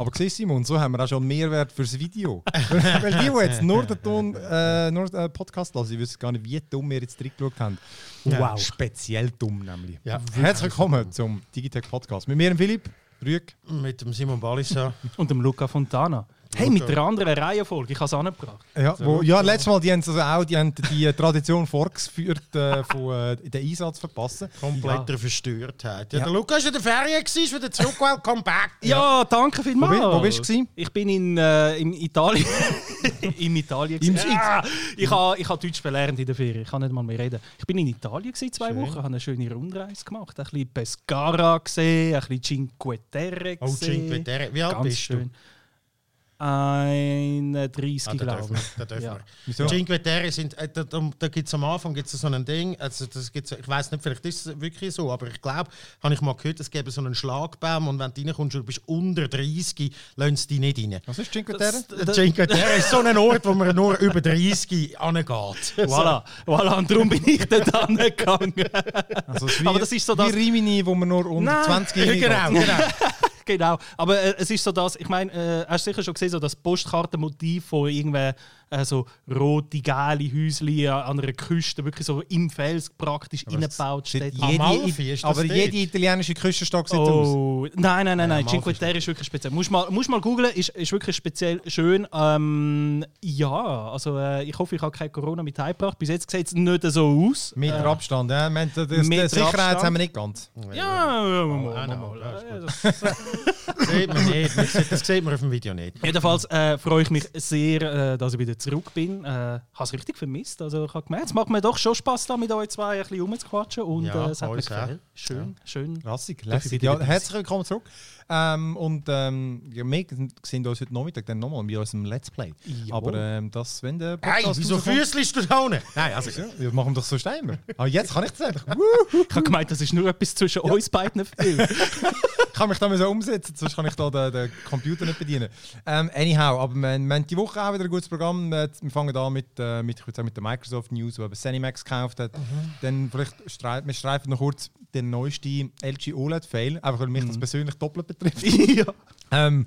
Aber siehst Simon, so haben wir auch schon Mehrwert fürs Video. Weil die, die jetzt nur den Ton, äh, nur den Podcast lassen, wissen gar nicht, wie dumm wir jetzt reingeschaut haben. Wow. Speziell dumm nämlich. Ja. Herzlich willkommen zum Digitech Podcast. Mit mir, dem Philipp, Rüeg. Mit dem Simon Balissa. Und dem Luca Fontana. Hey, mit der anderen Reihenfolge, ich habe es angebracht. Ja, wo, ja, letztes Mal die haben also auch die, haben die Tradition vorgeführt, äh, von äh, den Einsatz zu verpassen. Kompletter Verstörtheit. Ja, Ja. Der Lukas war in der Ferien, gewesen, wieder zurück, welcome back. Ja, danke vielmals. Wo wo bist du gewesen? Ich bin in, äh, in Italien. in Italien. Im. Ja, ich habe ich ha Deutsch verlernt in der Ferien. Ich kann nicht mal mehr reden. Ich bin in Italien gewesen, zwei Wochen, habe eine schöne Rundreise gemacht. Ein bisschen Pescara gesehen, ein bisschen Cinque Terre Oh, gesehen. Cinque Terre. Wie alt Ganz bist schön. du? 31, Ah, glaube ich. Da dürfen Ja. wir. Wieso? Cinque Terre sind, äh, da, da, da gibt es am Anfang gibt's so ein Ding, also das gibt's, ich weiß nicht, vielleicht ist es wirklich so, aber ich glaube, habe ich mal gehört, es gäbe so einen Schlagbaum und wenn du reinkommst und du bist unter 30, lassen sie dich nicht rein. Was ist Cinque Terre? Das- Cinque Terre ist so ein Ort, wo man nur über 30 angeht. Voilà, voilà, und darum bin ich dort angegangen. Also, Aber das ist so das- wie Rimini, wo man nur unter Nein. 20 Jahre Genau, genau. Genau, aber äh, es ist so das, ich meine, äh, hast du sicher schon gesehen, so das Postkartenmotiv von irgendwie äh, so rote, geile Häuschen an einer Küste, wirklich so im Fels praktisch reingebaut. Amalfi, ist das aber dort? jede italienische Küstenstock sieht so aus. Oh, nein, nein, nein, nein. Amalfi Cinque Terre ist wirklich speziell. Musst mal, musst mal googlen, ist, ist wirklich speziell schön. Ähm, ja, also äh, ich hoffe, ich habe kein Corona mit heimgebracht. Bis jetzt sieht es nicht so aus. Meter Abstand, ja. Wir das, das, Sicherheit Abstand. haben wir nicht ganz. Ja, ja, mal, mal, mal. das Äh, sieht man nicht. Das sieht- Das sieht man auf dem Video nicht. Jedenfalls äh, freue ich mich sehr, äh, dass ich wieder zurück bin. Ich äh, habe es richtig vermisst. Also, ich habe gemerkt, es macht mir doch schon Spaß, da mit euch zwei ein bisschen rumzuquatschen. Und Ja, äh, es hat mir gefallen. Schön, schön. Rassig, lässig. Ja, herzlich willkommen zurück. Ähm, und ähm, ja, wir sehen uns heute Nachmittag dann nochmal mit unserem Let's Play. Jawohl. Aber ähm, das, wenn der Hey, wieso füßelst du da unten? Nein, also... Ja, wir machen doch so Steiner. Aber jetzt kann ich das endlich. Ich habe gemeint, das ist nur etwas zwischen uns beiden. Ich kann mich da so umsetzen, sonst kann ich da den, den Computer nicht bedienen. Ähm, anyhow, aber wir, wir haben die Woche auch wieder ein gutes Programm. Wir fangen an mit, äh, mit, ich würde sagen, mit der Microsoft News, die eben Cinemax gekauft hat. Dann vielleicht streif, wir streifen noch kurz den neuesten LG OLED-Fail, einfach weil mich das persönlich doppelt betrifft. ja. ähm,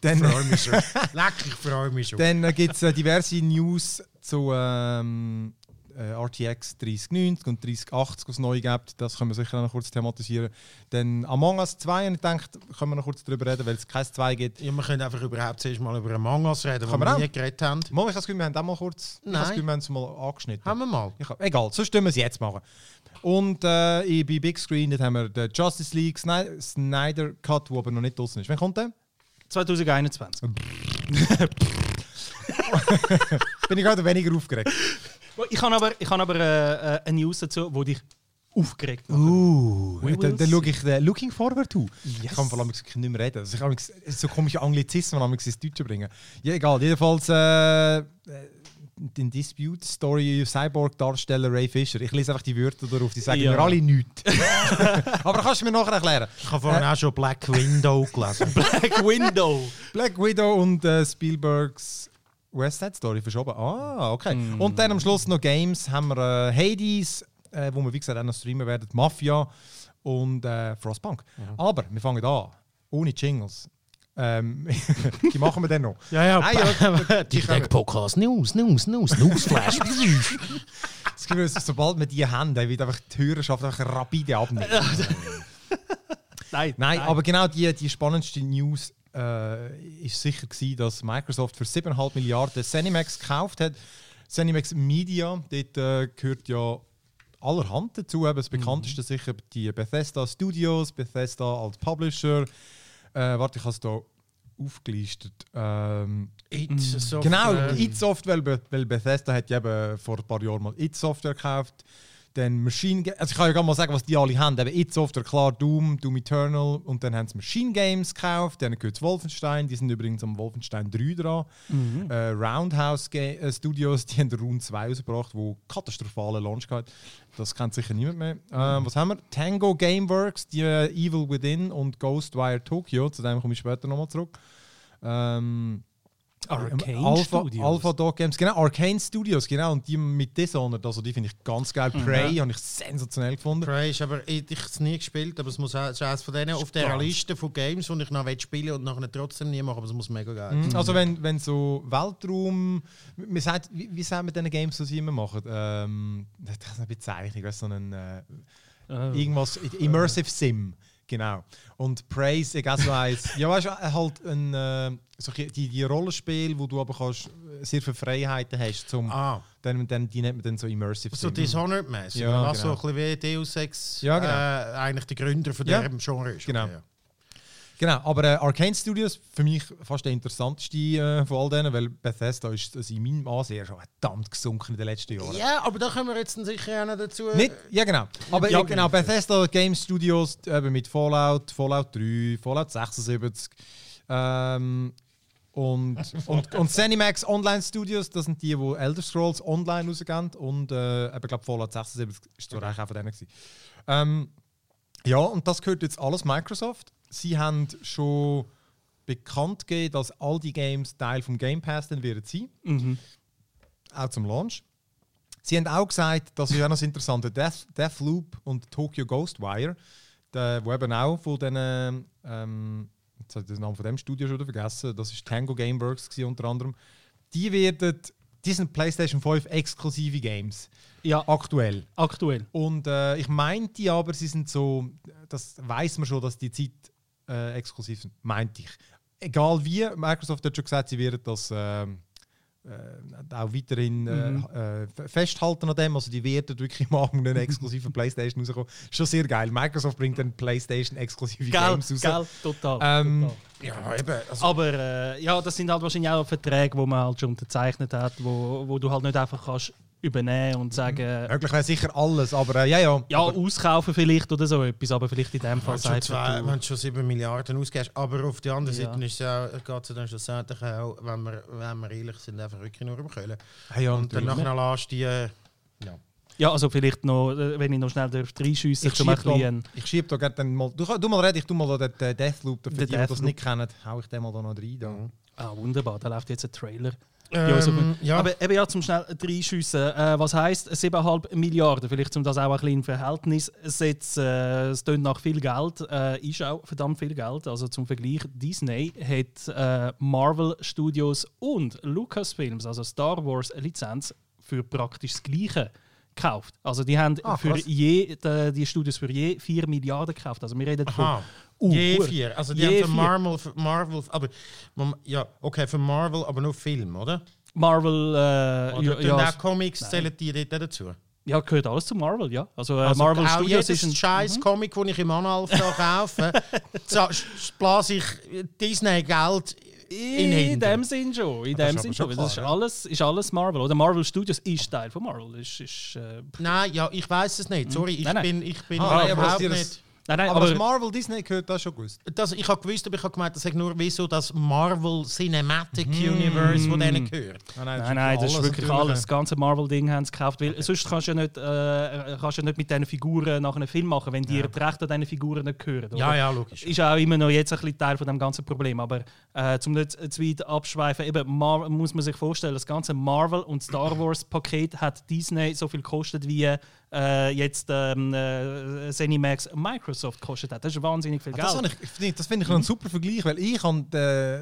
dann freue mich schon. Leck, ich freue mich schon. dann äh, gibt es äh, diverse News zu ähm, äh, RTX 3090 und 3080, was es neu gibt. Das können wir sicher noch kurz thematisieren. Dann Among Us 2, und ich denke, können wir noch kurz darüber reden, weil es kein 2 gibt. Ja, wir können einfach überhaupt zuerst mal über Among Us reden, wo wir wir nie geredet haben. Mal, ich habe das Gefühl, wir haben auch mal kurz. Ich habe das Nein. Gefühl, wir haben es mal angeschnitten. Haben wir mal. Ich egal, sonst können wir es jetzt machen. Und äh, ich- bei Big Screen dort haben wir den Justice League Snyder Cut, der aber noch nicht draußen ist. Wann kommt der? 2021. Bin ich gerade weniger aufgeregt. Ich habe aber, ich habe aber äh, äh, eine News dazu, die dich aufgeregt hat. Uh, dann, dann schaue ich den Looking Forward to. Ich Yes. kann vor allem nicht mehr reden. Also ich kann so komische Anglizismen ins Deutsche bringen. Ja, egal. Jedenfalls äh, äh, den Dispute Story Cyborg-Darsteller Ray Fisher. Ich lese einfach die Wörter darauf, die sagen Ja. mir alle nichts. Aber kannst du mir nachher erklären? Ich habe vorhin auch schon Black Window gelesen. Black Window. Black Widow und äh, Spielbergs West Side Story verschoben. Ah, okay. Und dann am Schluss noch Games haben wir äh, Hades, äh, wo wir wie gesagt auch noch streamen werden, Mafia und äh, Frostpunk. Aber wir fangen an, ohne Jingles. Ähm, die machen wir dann noch. Ja, ja. Ah, ja, die Podcast News, News, News, Newsflash. Das Gefühl, ist, sobald wir die haben, dann wird einfach die Hörerschaft einfach rapide abnehmen. Nein, Nein, aber genau die, die spannendste News äh, ist sicher gewesen, dass Microsoft für 7,5 Milliarden Zenimax gekauft hat. Zenimax Media, dort äh, gehört ja allerhand dazu. Eben das bekannteste sicher die Bethesda Studios, Bethesda als Publisher. Äh, warte, ich habe es hier aufgelistet. Ähm, It Software. Genau, id Software, weil, Be- weil Bethesda hat ja eben vor ein paar Jahren mal id Software gekauft. Dann Machine Games. Also ich kann ja gar mal sagen, was die alle haben. Eben It Software, klar, Doom, Doom Eternal. Und dann haben sie Machine Games gekauft. Dann gehört es Wolfenstein. Die sind übrigens am Wolfenstein 3 dran. Mhm. Äh, Roundhouse Ga äh, Studios, die haben Rune 2 rausgebracht, wo katastrophalen Launch gehabt. Das kennt sicher niemand mehr. Ähm, was haben wir? Tango Gameworks, die äh, Evil Within und Ghostwire Tokyo. Zu dem komme ich später nochmal zurück. Ähm, Arcane Alpha, Studios. Alpha Dog Games, genau, Arcane Studios, genau. Und die mit Dishonored, also die finde ich ganz geil. Mhm. Prey habe ich sensationell gefunden. Prey ist aber, ich habe es nie gespielt, aber es muss auch, es ist eines von denen auf ganz- Liste von Games, die ich noch spielen und nachher trotzdem nie machen, aber es muss mega geil Mhm. sein. Also wenn, wenn so Weltraum, wir sagt, wie, wie sagen wir diese Games, die sie immer machen? Ähm, das ist eine Bezeichnung, weißt, so ein äh, Ah. irgendwas Immersive Sim, genau. Und Praise, egal so eins. ja, weißt du, halt ein äh, so die, die Rollenspiel, wo du aber kannst äh, sehr viele Freiheiten hast, zum Ah, dann, dann die nennt man dann so Immersive so. Dishonored-mäßig. Ja, genau. so ein bisschen wie Deus Ex Ja, genau. äh, eigentlich der Gründer von Ja. diesem Genre ist. Genau. Okay, ja. Genau, aber äh, Arcane Studios für mich fast der interessanteste äh, von all denen, weil Bethesda ist also in meinem Ansehen schon verdammt gesunken in den letzten Jahren. Ja, aber da kommen wir jetzt dann sicher auch noch dazu. Nicht, ja genau. Aber Ja, ja, genau, Bethesda Game Studios eben mit Fallout, Fallout 3, Fallout 76 ähm, und, und, und Zenimax Online Studios, das sind die, die Elder Scrolls Online rausgeben und äh, eben, glaub, Fallout 76 ist zwar eigentlich auch von denen gewesen. Ähm, ja, und das gehört jetzt alles Microsoft. Sie haben schon bekannt gegeben, dass all die Games Teil vom Game Pass dann werden sein Mhm. auch zum Launch. Sie haben auch gesagt, das ist ja noch das Interessante, Death, Deathloop und Tokyo Ghostwire, der, wo eben auch von den, ähm, jetzt habe ich den Namen von dem Studio schon vergessen, das ist Tango Gameworks gewesen, unter anderem, die werden, die sind PlayStation 5 exklusive Games, Ja, aktuell. aktuell. Und äh, ich meinte aber, sie sind so, das weiß man schon, dass die Zeit äh, exklusiv sind, meinte ich. Egal wie, Microsoft hat schon gesagt, sie werden das ähm, äh, auch weiterhin äh, Mhm. äh, festhalten an dem. Also die werden wirklich mal einen exklusiven Playstation rauskommen. Schon sehr geil. Microsoft bringt dann Playstation exklusive Geil, Games raus. geil, total. Ähm, total. Ja, eben. Also, Aber äh, ja, das sind halt wahrscheinlich auch Verträge, die man halt schon unterzeichnet hat, wo, wo du halt nicht einfach kannst übernehmen und sagen, Möglich wäre sicher alles, aber äh, ja, ja. ja, auskaufen vielleicht oder so etwas, aber vielleicht in dem Fall schon, sagt zwei, man, wenn du, schon 7 Milliarden ausgibst. Aber auf der anderen Ja. Seite ist es ja, geht es dann schlussendlich auch, wenn wir, wenn wir ehrlich sind, einfach wirklich nur im Köln. ja, ja Und dann nachher lässt die. Äh, ja. ja, also vielleicht noch, äh, wenn ich noch schnell dürfte reinschiessen, Ich zum ein schiebe da, ich gerne dann mal. Du, du mal reden, ich tu mal da den, Deathloop, für die, die das nicht kennen, hau ich den mal da noch rein. Da. ah, wunderbar, da läuft jetzt ein Trailer. Ähm, Ja. Aber eben ja, zum schnell reinschiessen. Äh, was heisst 7,5 Milliarden? Vielleicht um das auch ein bisschen in Verhältnis zu setzen. Äh, es tönt nach viel Geld, äh, ist auch verdammt viel Geld. Also zum Vergleich, Disney hat äh, Marvel Studios und Lucasfilms, also Star Wars Lizenz, für praktisch das Gleiche gekauft. Also die haben Ah, für je, die, die Studios für je 4 Milliarden gekauft. Also wir reden von Aha. Je uh. vier. Also die Je haben für. Marvel, für Marvel, aber ja, okay, für Marvel, aber nur Film, oder? Marvel, äh, Oder ja, ja, Comics zählen die dort dazu? ja, gehört alles zu Marvel, ja. Also, äh, Also Marvel auch Studios jedes ist ein scheiß Comic, den ich im Analpha kaufe, za- blase ich Disney Geld in In dem Sinn schon, in dem Sinn schon. weil Das ist klar, alles, ist alles Marvel. Oder Marvel Studios ist Teil von Marvel. Ist, ist, äh, Nein, ja, ich weiß es nicht. Sorry, ich Nein, nein. bin, ich bin Ah, nein, aber überhaupt dass das-. Nein, nein, Aber, aber, das Marvel Disney gehört das schon gewusst. Das, ich habe gewusst, aber ich habe gemeint, das ist nur wieso das Marvel Cinematic Universe, wo denen gehört. nein, nein, das ist wirklich natürlich. alles. Das ganze Marvel-Ding haben sie gekauft. Weil sonst kannst du ja nicht, äh, kannst du ja nicht mit diesen Figuren nach einem Film machen, wenn dir die Rechte an diesen Figuren nicht gehören. Ja, oder? ja, logisch. Ist auch immer noch jetzt ein bisschen Teil von dem ganzen Problem. Aber äh, zum nicht zu weit abschweifen, eben Mar muss man sich vorstellen, das ganze Marvel- und Star Wars-Paket hat Disney so viel gekostet, wie äh, jetzt ähm, äh, Zenimax Microsoft gekostet hat. Das ist wahnsinnig viel Ah, Geld. Das, habe ich, das finde ich noch ein super Vergleich, weil ich habe,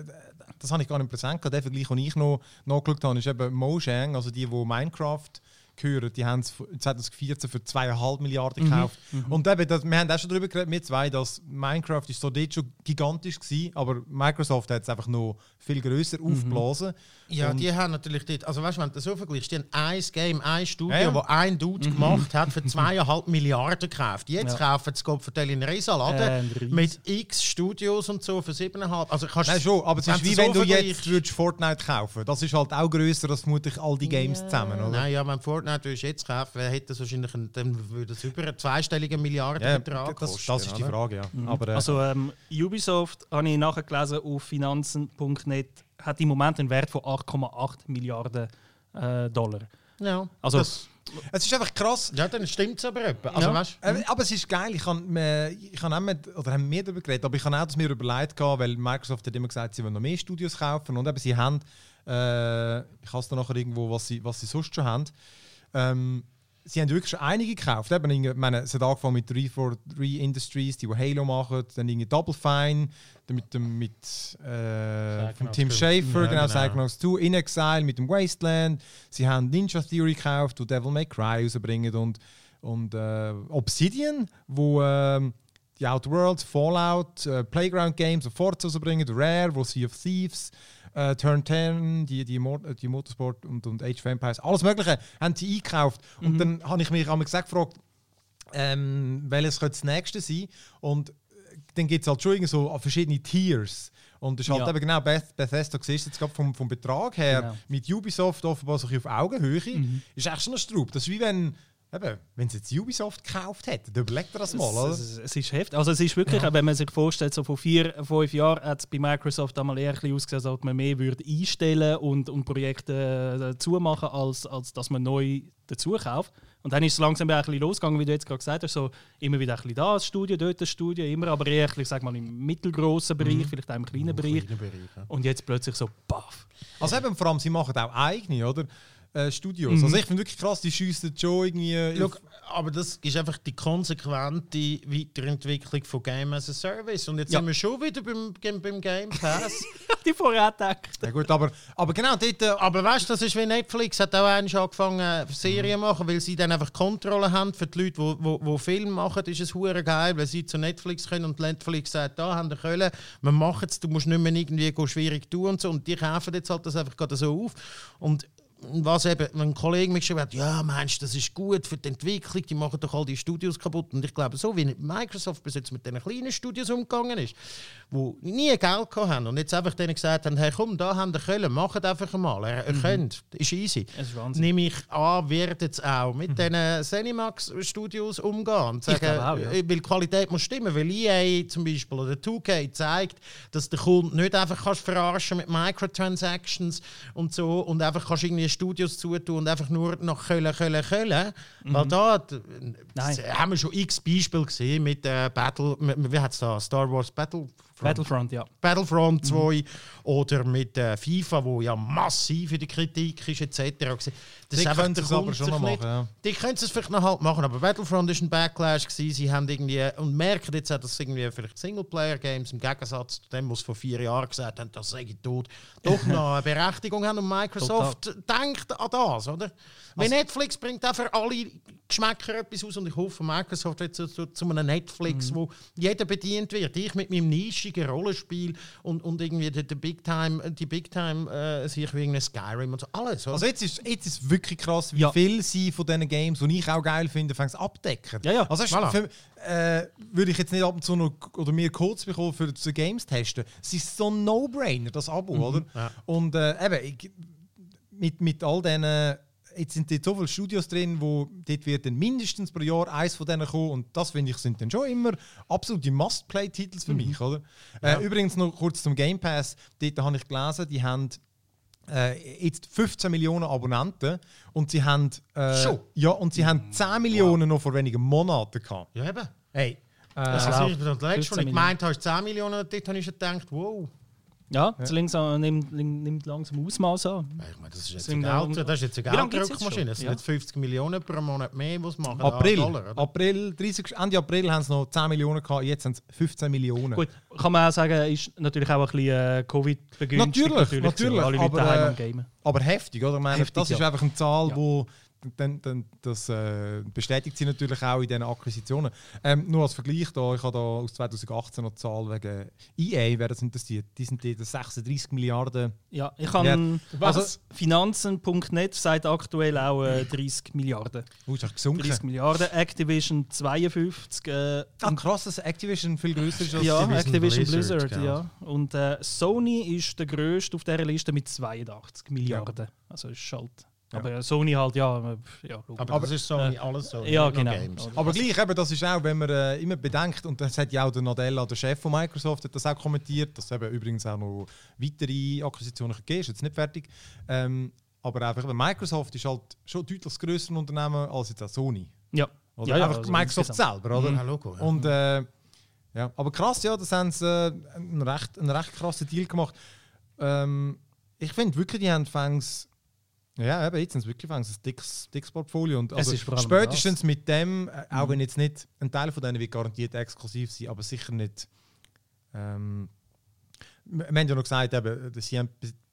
äh, das habe ich gar nicht präsent gehabt. Der Vergleich, den ich noch nachgeschaut habe, ist eben Mojang, also die, die Minecraft gehören, die haben es 2014 für 2,5 Milliarden gekauft. Und eben, das, wir haben auch schon darüber geredet, wir zwei, dass Minecraft ist so dort schon gigantisch war, aber Microsoft hat es einfach noch viel grösser aufgeblasen. Ja, Und- die haben natürlich dort, also weißt du, wenn du das so vergleichst, die haben ein Game, ein Studio, Ja, wo ein Dude gemacht hat, für zweieinhalb Milliarden gekauft. Jetzt Ja. kaufen sie Kopfverteil in Riesaladen Äh, mit x Studios und so für siebeneinhalb. Also kannst Nein, schon, aber es ist wie so wenn du jetzt würdest Fortnite kaufen Das ist halt auch grösser als vermutlich all die Games zusammen, oder? Nein, ja, wenn Fortnite Fortnite würdest du jetzt kaufen, hätte das wahrscheinlich einen, dann würde es über einen zweistelligen Milliardenbetrag Ja, das, kosten. das ist die? Frage, ja. Aber, äh, Also ähm, Ubisoft, habe ich nachgelesen auf finanzen.net, hat im Moment einen Wert von 8,8 Milliarden äh, Dollar. Ja, Also das, es ist einfach krass. ja dann stimmt es aber etwa. Also, Ja. weißt, Äh, aber es ist geil, ich habe ich hab auch mit, oder haben mehr darüber geredet, aber ich habe auch das mir überlegt, gehabt, weil Microsoft hat immer gesagt, sie wollen noch mehr Studios kaufen und eben sie haben, äh, ich habe es dann nachher irgendwo, was sie, was sie sonst schon haben. Ähm, sie haben wirklich schon einige gekauft. Eben, ich meine, es hat angefangen mit 343 Industries, die, die Halo machen, dann irgendwie Double Fine, dann mit dem mit, äh, Tim Psychonauts 2. Schafer, Ja, genau, genau. Psychonauts 2, In Exile mit dem Wasteland. Sie haben Ninja Theory gekauft, die Devil May Cry rausbringen und, und äh, Obsidian, wo ähm, die Outer Worlds, Fallout, äh, Playground Games und Forza rausbringen, Rare, wo Sea of Thieves, äh, Turn 10, die, die, Mo die Motorsport und, und Age of Empires, alles Mögliche haben sie eingekauft. Und dann habe ich mich einmal gesagt, gefragt, ähm, welches könnte das nächste sein? Und äh, dann gibt es halt schon so verschiedene Tiers. Und das ist halt Ja. eben genau Beth Bethesda, siehst jetzt gerade vom, vom Betrag her, Genau. mit Ubisoft offenbar so auf Augenhöhe, Mhm. ist echt schon ein Strub. Das ist wie wenn, eben, wenn sie jetzt Ubisoft gekauft hätten, dann überlegt er das mal, oder? Es, es, es ist heftig. Also es ist wirklich, wenn man sich vorstellt, so vor vier, fünf Jahren hat es bei Microsoft einmal eher ein bisschen ausgesehen, als ob man mehr würde einstellen und, und Projekte äh, dazu machen, als, als dass man neu dazu kauft. Und dann ist es langsam ein bisschen losgegangen, wie du jetzt gerade gesagt hast, so immer wieder ein bisschen da, ein Studio, dort ein Studio, immer, aber eher, ich sag mal, im mittelgroßen Bereich, vielleicht auch im kleinen Bereich. kleiner Bereich, ja. Und jetzt plötzlich so, baff. Also eben vor allem, sie machen auch eigene, oder? Äh, Studios. Mhm. Also ich finde wirklich krass, die schiessen schon irgendwie... Schau, aber das ist einfach die konsequente Weiterentwicklung von Game as a Service. Und jetzt Ja. sind wir schon wieder beim, beim, Game Pass. Die vorher gedacht. ja gut, aber, aber genau, dort... Äh, aber weißt du, das ist wie Netflix, hat auch eigentlich angefangen, äh, Serien machen, weil sie dann einfach Kontrolle haben für die Leute, die wo, wo Film machen. ist es hure geil, weil sie zu Netflix können und Netflix sagt, da haben wir Köln, wir machen es, du musst nicht mehr irgendwie schwierig tun und so. Und die kaufen jetzt halt das einfach gerade so auf. Und was eben, wenn ein Kollege mich geschrieben hat, ja, meinst du, das ist gut für die Entwicklung, die machen doch all die Studios kaputt. Und ich glaube, so wie Microsoft bis jetzt mit den kleinen Studios umgegangen ist, die nie Geld haben und jetzt einfach denen gesagt haben, hey komm, da haben wir Köln, macht einfach mal, ihr, ihr könnt, ist easy. Es ist Wahnsinn. Nehme ich an, wird jetzt auch mit den Cinemax-Studios umgehen und sagen, auch, ja. äh, weil die Qualität muss stimmen, weil EA zum Beispiel oder 2K zeigt, dass der Kunde nicht einfach kannst verarschen mit Microtransactions und so und einfach kannst irgendwie Studios zutun und einfach nur nach Köln, Köln, Köln. Weil da haben wir schon x Beispiele gesehen mit äh, Battle, wie heißt da, Star Wars Battle Battlefront, ja. Battlefront 2 oder mit äh, FIFA, wo ja massiv in der Kritik ist, etc. Das Die können es aber schon noch machen, ja. Die können es vielleicht noch halt machen, aber Battlefront ist ein Backlash gewesen. Sie haben irgendwie und merken jetzt auch, dass irgendwie vielleicht Singleplayer-Games im Gegensatz zu dem, was vor vier Jahren gesagt haben, das sei ich tot, doch noch eine Berechtigung haben und Microsoft denkt an das, oder? Weil Netflix bringt auch für alle Geschmäcker etwas aus und ich hoffe, Microsoft wird zu, zu, zu einem Netflix, wo jeder bedient wird. Ich mit meinem nischigen Rollenspiel und, und irgendwie die, die Big Time, die Big Time äh, sich wie irgendein Skyrim und so alles. Oder? Also jetzt ist, jetzt ist wirklich krass, wie Ja. viel sie von diesen Games, die ich auch geil finde, fängst abdecken. Ja, ja. Also Voilà. für, äh, würde ich jetzt nicht ab und zu noch oder mir Codes bekommen für die Games testen. Es ist so ein No-Brainer, das Abo, oder? ja. Und äh, eben, ich, mit, mit all diesen jetzt sind dort so viele Studios drin, wo dort wird dann mindestens pro Jahr eins von denen kommen und das finde ich sind dann schon immer absolute Must-Play-Titels für mich, oder? Äh, übrigens noch kurz zum Game Pass, dort habe ich gelesen, die haben äh, jetzt 15 Millionen Abonnenten und sie haben äh, Schon? ja und sie haben 10 Millionen noch vor wenigen Monaten gehabt. ja, eben. Hey, Das äh, läuft. ich, das letzte, 15 als ich gemeint habe, 10 Millionen, dort habe ich schon gedacht, wow. Ja, das langsam, nimmt, nimmt langsam Ausmaß an. Ich meine, das ist jetzt eine, Geld, das ist jetzt eine Gelddruckmaschine. Das sind Ja. jetzt 50 Millionen pro Monat mehr, was machen. April, Dollar? April 30, Ende April haben sie noch 10 Millionen gehabt, jetzt sind es 15 Millionen. Gut, kann man auch sagen, ist natürlich auch ein bisschen äh, Covid begünstigt. Natürlich, natürlich, Alle Leute aber, daheim äh, am Gamen. Aber heftig, oder? Ich meine, Heftig, das ist ja. einfach eine Zahl, Ja. wo dann, dann, das äh, bestätigt sie natürlich auch in diesen Akquisitionen. Ähm, nur als Vergleich, da, ich habe da aus 2018 noch die Zahl wegen EA, wer das interessiert. Die sind die 36 Milliarden. Ja, ich. Ja, Also? Finanzen.net sagt aktuell auch äh, 30 Milliarden. Oh, ist echt gesunken. 30 Milliarden. Activision 52. Äh, Ah, krass, dass Activision viel größer ist als ja, Activision Activision Blizzard, Blizzard, gell? ja. Und äh, Sony ist der größte auf dieser Liste mit 82 Milliarden. Also ist halt Aber Sony halt, ja. äh, ja logisch. Aber, das ist Sony, alles Sony. ja, genau. Games. Aber gleich, eben, das ist auch, wenn man äh, immer bedenkt, und das hat ja auch der Nadella, der Chef von Microsoft, hat das auch kommentiert, dass es eben übrigens auch noch weitere Akquisitionen gegeben ist, jetzt nicht fertig. Ähm, aber einfach, Microsoft ist halt schon ein deutlich grösseres Unternehmen als jetzt auch Sony. ja. Oder ja, ja, einfach also Microsoft insgesamt. selber, oder? Ja, Logo. Ja. Und äh, ja, aber krass, ja, das haben sie äh, einen, recht, einen recht krassen Deal gemacht. Ähm, ich finde wirklich, die haben fängs ja, eben, jetzt sind es wirklich ein dickes, dickes Portfolio. Und also spätestens mit dem, äh, auch wenn jetzt nicht ein Teil von denen wird garantiert exklusiv sein, aber sicher nicht. Ähm, wir haben ja noch gesagt, eben, dass sie haben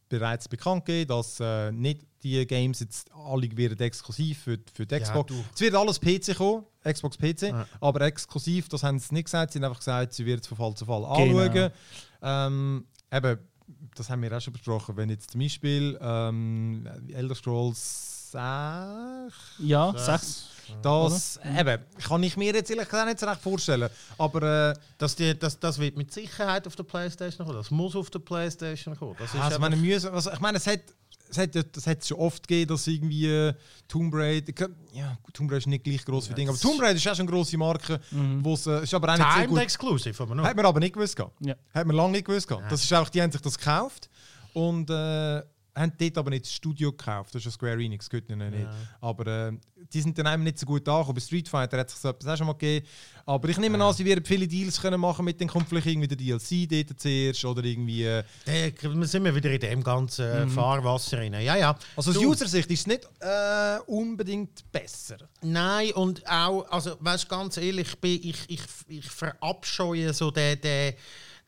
bereits bekannt gegeben, dass äh, nicht die Games jetzt alle werden exklusiv für, für die Ja, Xbox. du. es wird alles PC kommen, Xbox PC, Ja. aber exklusiv, das haben sie nicht gesagt. Sie haben einfach gesagt, sie werden es von Fall zu Fall Genau. anschauen. Ähm, eben, das haben wir auch schon besprochen, wenn jetzt zum Beispiel ähm, Elder Scrolls 6, Ja, Sechs. sechs. das eben, kann ich mir jetzt ehrlich gesagt nicht so recht vorstellen. Aber äh, Das, die, das, das wird mit Sicherheit auf der Playstation kommen. Das muss auf der Playstation kommen. Das ist also, meine also, ich meine, es hat es hat, ja- das hat es schon oft gegeben, dass irgendwie äh, Tomb Raider, ja, Tomb Raider ist nicht gleich groß wie Ding, aber Tomb Raider ist auch schon eine grosse Marke, wo es äh, ist aber auch nicht Timed gut. Exclusive, aber noch. Hat man aber nicht gewusst. Ja. Hat man lange nicht gewusst. gehabt. Das ist einfach, die haben sich das gekauft und äh, haben dort aber nicht das Studio gekauft. Das ist ja Square Enix, gehört ihnen nicht. Aber äh, die sind dann einem nicht so gut angekommen. Bei Street Fighter hat es so etwas auch schon mal gegeben. Aber ich nehme an, sie werden viele Deals können machen mit den kommt vielleicht irgendwie der DLC dort zuerst oder irgendwie... Äh, Da sind wir wieder in dem ganzen äh, Fahrwasser rein. Ja, ja. also aus User-Sicht ist es nicht äh, unbedingt besser. Nein, und auch, also weißt ganz ehrlich, ich, bin, ich, ich, ich verabscheue so den, den,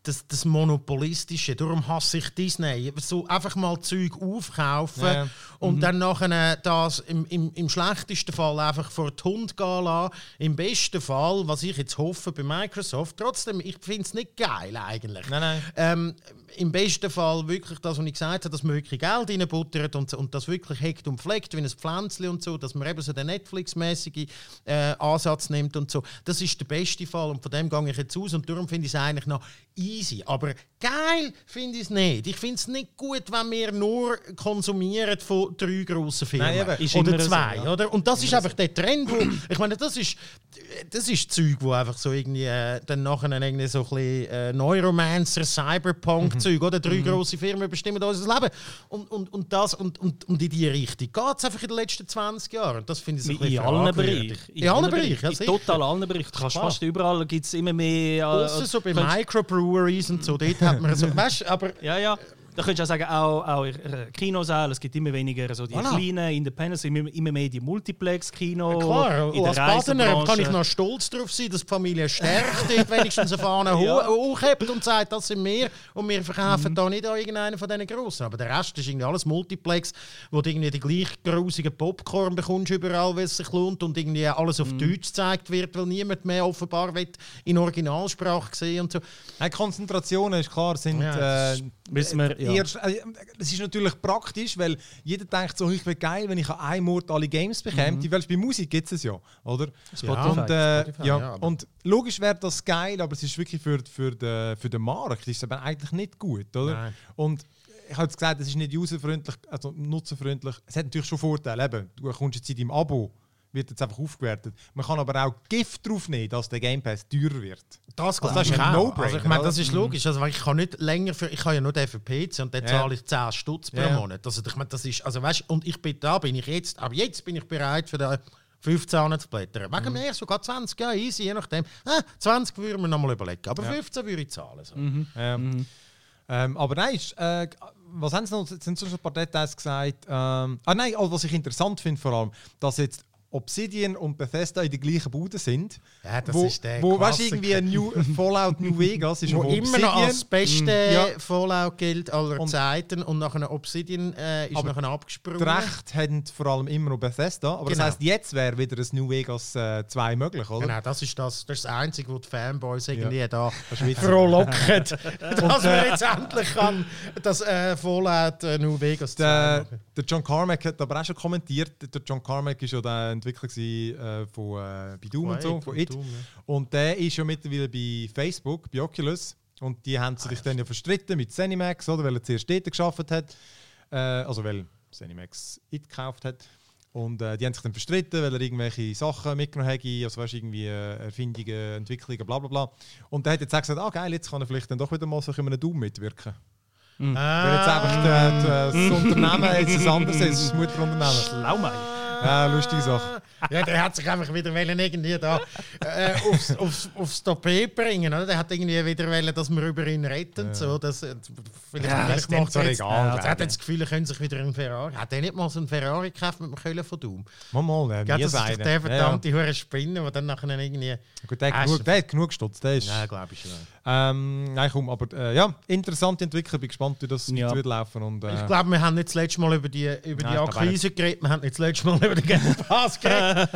das, das Monopolistische. Darum hasse ich Disney. So einfach mal Zeug aufkaufen Ja. und dann nachher das im, im, im schlechtesten Fall einfach vor die Hund gehen lassen. Im besten Fall, was ich jetzt hoffe bei Microsoft, trotzdem, ich finde es nicht geil eigentlich. Nein, nein. Ähm, Im besten Fall wirklich das, was ich gesagt habe, dass man wirklich Geld reinbuttert und, und das wirklich hegt und pflegt, wie ein Pflänzchen und so, dass man eben so den Netflix-mäßigen äh, Ansatz nimmt und so. Das ist der beste Fall und von dem gehe ich jetzt aus und darum finde ich es eigentlich noch easy. Aber geil finde ich es nicht. Ich finde es nicht gut, wenn wir nur konsumieren von drei grossen Firmen. Nein, eben. Oder immer so, zwei, ja. oder? Und das ist einfach der Trend, wo, ich meine, das ist, das ist Zeug, wo einfach so irgendwie äh, dann nachher irgendwie so ein bisschen äh, Neuromancer, Cyberpunk-Zeug, oder? Drei grosse Firmen bestimmen unser Leben. Und, und, und, das, und, und, und in diese Richtung geht es einfach in den letzten 20 Jahren. Und das finde ich so ein In bisschen allen. Bereichen. In allen Bereichen, ja, In total allen Bereichen. Du kannst fast überall gibt es immer mehr. Äh, Ausser so bei Microbreweries und so, dort hat man so, weißt aber Ja, ja. Da könntest du auch sagen, auch, auch in äh, Kinosälen, es gibt immer weniger so die Voilà. kleinen Independents, immer, immer mehr die Multiplex-Kino. Klar, in als Badener Reisebranche. kann ich noch stolz darauf sein, dass die Familie Stärk dort wenigstens eine Fahne Ja. ja. hochhebt und sagt, das sind wir und wir verkaufen Mhm. da nicht an irgendeinen von diesen Grossen. Aber der Rest ist irgendwie alles Multiplex, wo du irgendwie die gleich grusigen Popcorn bekommst überall, weil es sich lohnt und irgendwie alles auf Mhm. Deutsch gezeigt wird, weil niemand mehr offenbar will in Originalsprache sehen und so. Nein, Konzentrationen ist klar, sind Ja, äh, Müssen wir, ja. erst, äh, das ist natürlich praktisch, weil jeder denkt so, ich wäre geil, wenn ich an einem Ort alle Games bekäme. Die Weil bei Musik gibt es ja, oder? Spotify. Und, äh, ja, ja, und logisch wäre das geil, aber es ist wirklich für, für, den, für den Markt ist es aber eigentlich nicht gut, oder? Nein. Und ich habe jetzt gesagt, es ist nicht userfreundlich, also nutzerfreundlich. Es hat natürlich schon Vorteile. Eben, du kommst jetzt in deinem Abo, wird jetzt einfach aufgewertet. Man kann aber auch Gift drauf nehmen, dass der Game Pass teurer wird. Das, Also das ist ich ein auch. No-Brainer, Also ich meine, das ist logisch. Also, ich kann nicht länger für, ich habe ja nur den für PC und dann Ja. zahle ich 10 Stutz pro Ja. Monat. Also ich meine, das ist, also weißt, und ich bin da, bin ich jetzt, aber jetzt bin ich bereit für den 15 zu blättern. Wegen Mhm. mir sogar 20, ja easy, je nachdem. Ah, 20 würde man noch mal überlegen, aber 15 würde ich zahlen. So. Ja. Ähm, aber nein, ist, äh, was haben sie noch? Sind so schon ein paar Details gesagt. Ähm, ah nein, also was ich interessant finde vor allem, dass jetzt Obsidian und Bethesda in der gleichen Bude sind. Ja, das wo, ist der Wo weißt, irgendwie ein New, Fallout New Vegas ist Wo immer noch als das beste Ja. Fallout gilt aller Und- Zeiten und nach einer Obsidian äh, ist nachher abgesprungen. Recht haben vor allem immer noch Bethesda. Aber Genau. das heisst, jetzt wäre wieder ein New Vegas äh, 2 möglich, oder? Genau, das ist das, das ist das Einzige, wo die Fanboys irgendwie Ja. da frohlocken, dass wir jetzt endlich kann, das äh, Fallout äh, New Vegas 2 Der, machen. der John Carmack hat aber auch schon kommentiert. Der John Carmack ist ja der Entwickler gewesen, äh, von äh, bei Doom und so, von und It. Doom, ja. Und der ist ja mittlerweile bei Facebook, bei Oculus. Und die haben sich dann ja verstritten mit Zenimax, oder? Weil er zuerst dort geschafft hat. Äh, also weil Zenimax it gekauft hat. Und äh, die haben sich dann verstritten, weil er irgendwelche Sachen mitgenommen hat, also weißt, irgendwie äh, Erfindungen, Entwicklungen, bla bla bla. Und der hat jetzt auch gesagt, ah geil, jetzt kann er vielleicht dann doch wieder mal so in einem Doom mitwirken. Weil jetzt einfach der, der, das Unternehmen jetzt ein anderes ist, das Mutterunternehmen. Schlaumei. Ja, lustige Sache. Ja, der hat sich einfach wieder wollen, irgendwie da äh, aufs, aufs, aufs Tapet bringen. Oder? Der hat irgendwie wieder wollen, dass wir über ihn reden. So, dass, äh, vielleicht Ja, vielleicht macht so er jetzt, egal, ja, glaub er hat jetzt das Gefühl, er könnte sich wieder einen Ferrari. Hat er nicht mal so einen Ferrari gekauft mit dem Köln von Doom? Mal, mal, Ja, mir das ist doch sein. der verdammte hure Spinner, der dann nachher irgendwie. Gut, der, hat genug, der hat genug gestutzt. Der ist, Ja, glaube ich schon. Ähm, nein, komm, aber äh, ja, interessante Entwicklung. Bin gespannt, wie das Ja. wird laufen. Und, äh, Ich glaube, wir haben nicht das letzte Mal über die, über Nein, die Akquise geredet, wir haben nicht das letzte Mal über den Game Pass geredet.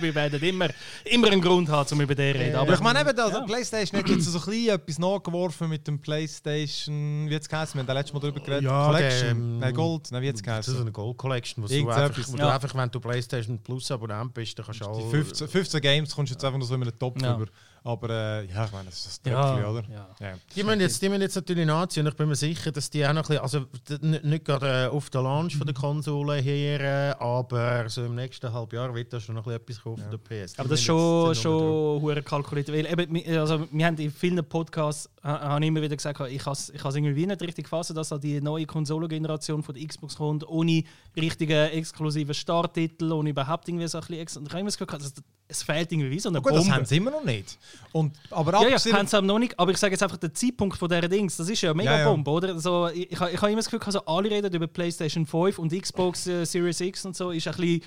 Wir werden immer, immer einen Grund haben, um über den zu reden. aber ich meine, eben, also, Ja. PlayStation hat jetzt so ein bisschen etwas nachgeworfen mit dem PlayStation. Wie jetzt geheißen? Wir haben da letztes Mal darüber geredet. Ja, Collection. der, ähm, nein, Gold. Nein, wie jetzt Das ist geheißen? eine Gold Collection, wo, du einfach, wo Ja. du einfach, wenn du PlayStation Plus Abonnent bist, dann kannst du auch. 15, 15 Games kommst du jetzt einfach noch so in einen Topf Ja. rüber. Aber äh, ja, ich meine, das ist das ja, Tröpfchen, oder? ja. Ja. Die müssen, jetzt, die müssen jetzt natürlich nachziehen. Ich bin mir sicher, dass die auch noch ein bisschen, also nicht, nicht gerade äh, auf der Launch von der Konsole her, äh, aber so im nächsten halben Jahr wird da schon noch ein bisschen etwas kommen von der PS. Die Aber das ist schon, schon hure kalkuliert. Weil eben, also, wir haben in vielen Podcasts ha- habe ich immer wieder gesagt, ich habe es irgendwie nicht richtig gefasst, dass da die neue Konsolengeneration von der Xbox kommt, ohne richtigen exklusiven Starttitel, ohne überhaupt irgendwie so ein bisschen extra. Und Ich habe immer das Gefühl, es fehlt irgendwie wie so eine Gut, das Bombe. haben sie immer noch nicht. Und, aber Ja, ja, haben sie noch nicht. Aber ich sage jetzt einfach, der Zeitpunkt von dieser Dings, das ist ja eine mega Ja, ja. Oder? So, ich, ich, habe- ich habe immer das Gefühl, also alle reden über PlayStation 5 und Xbox äh, Series X und so, ist ein bisschen,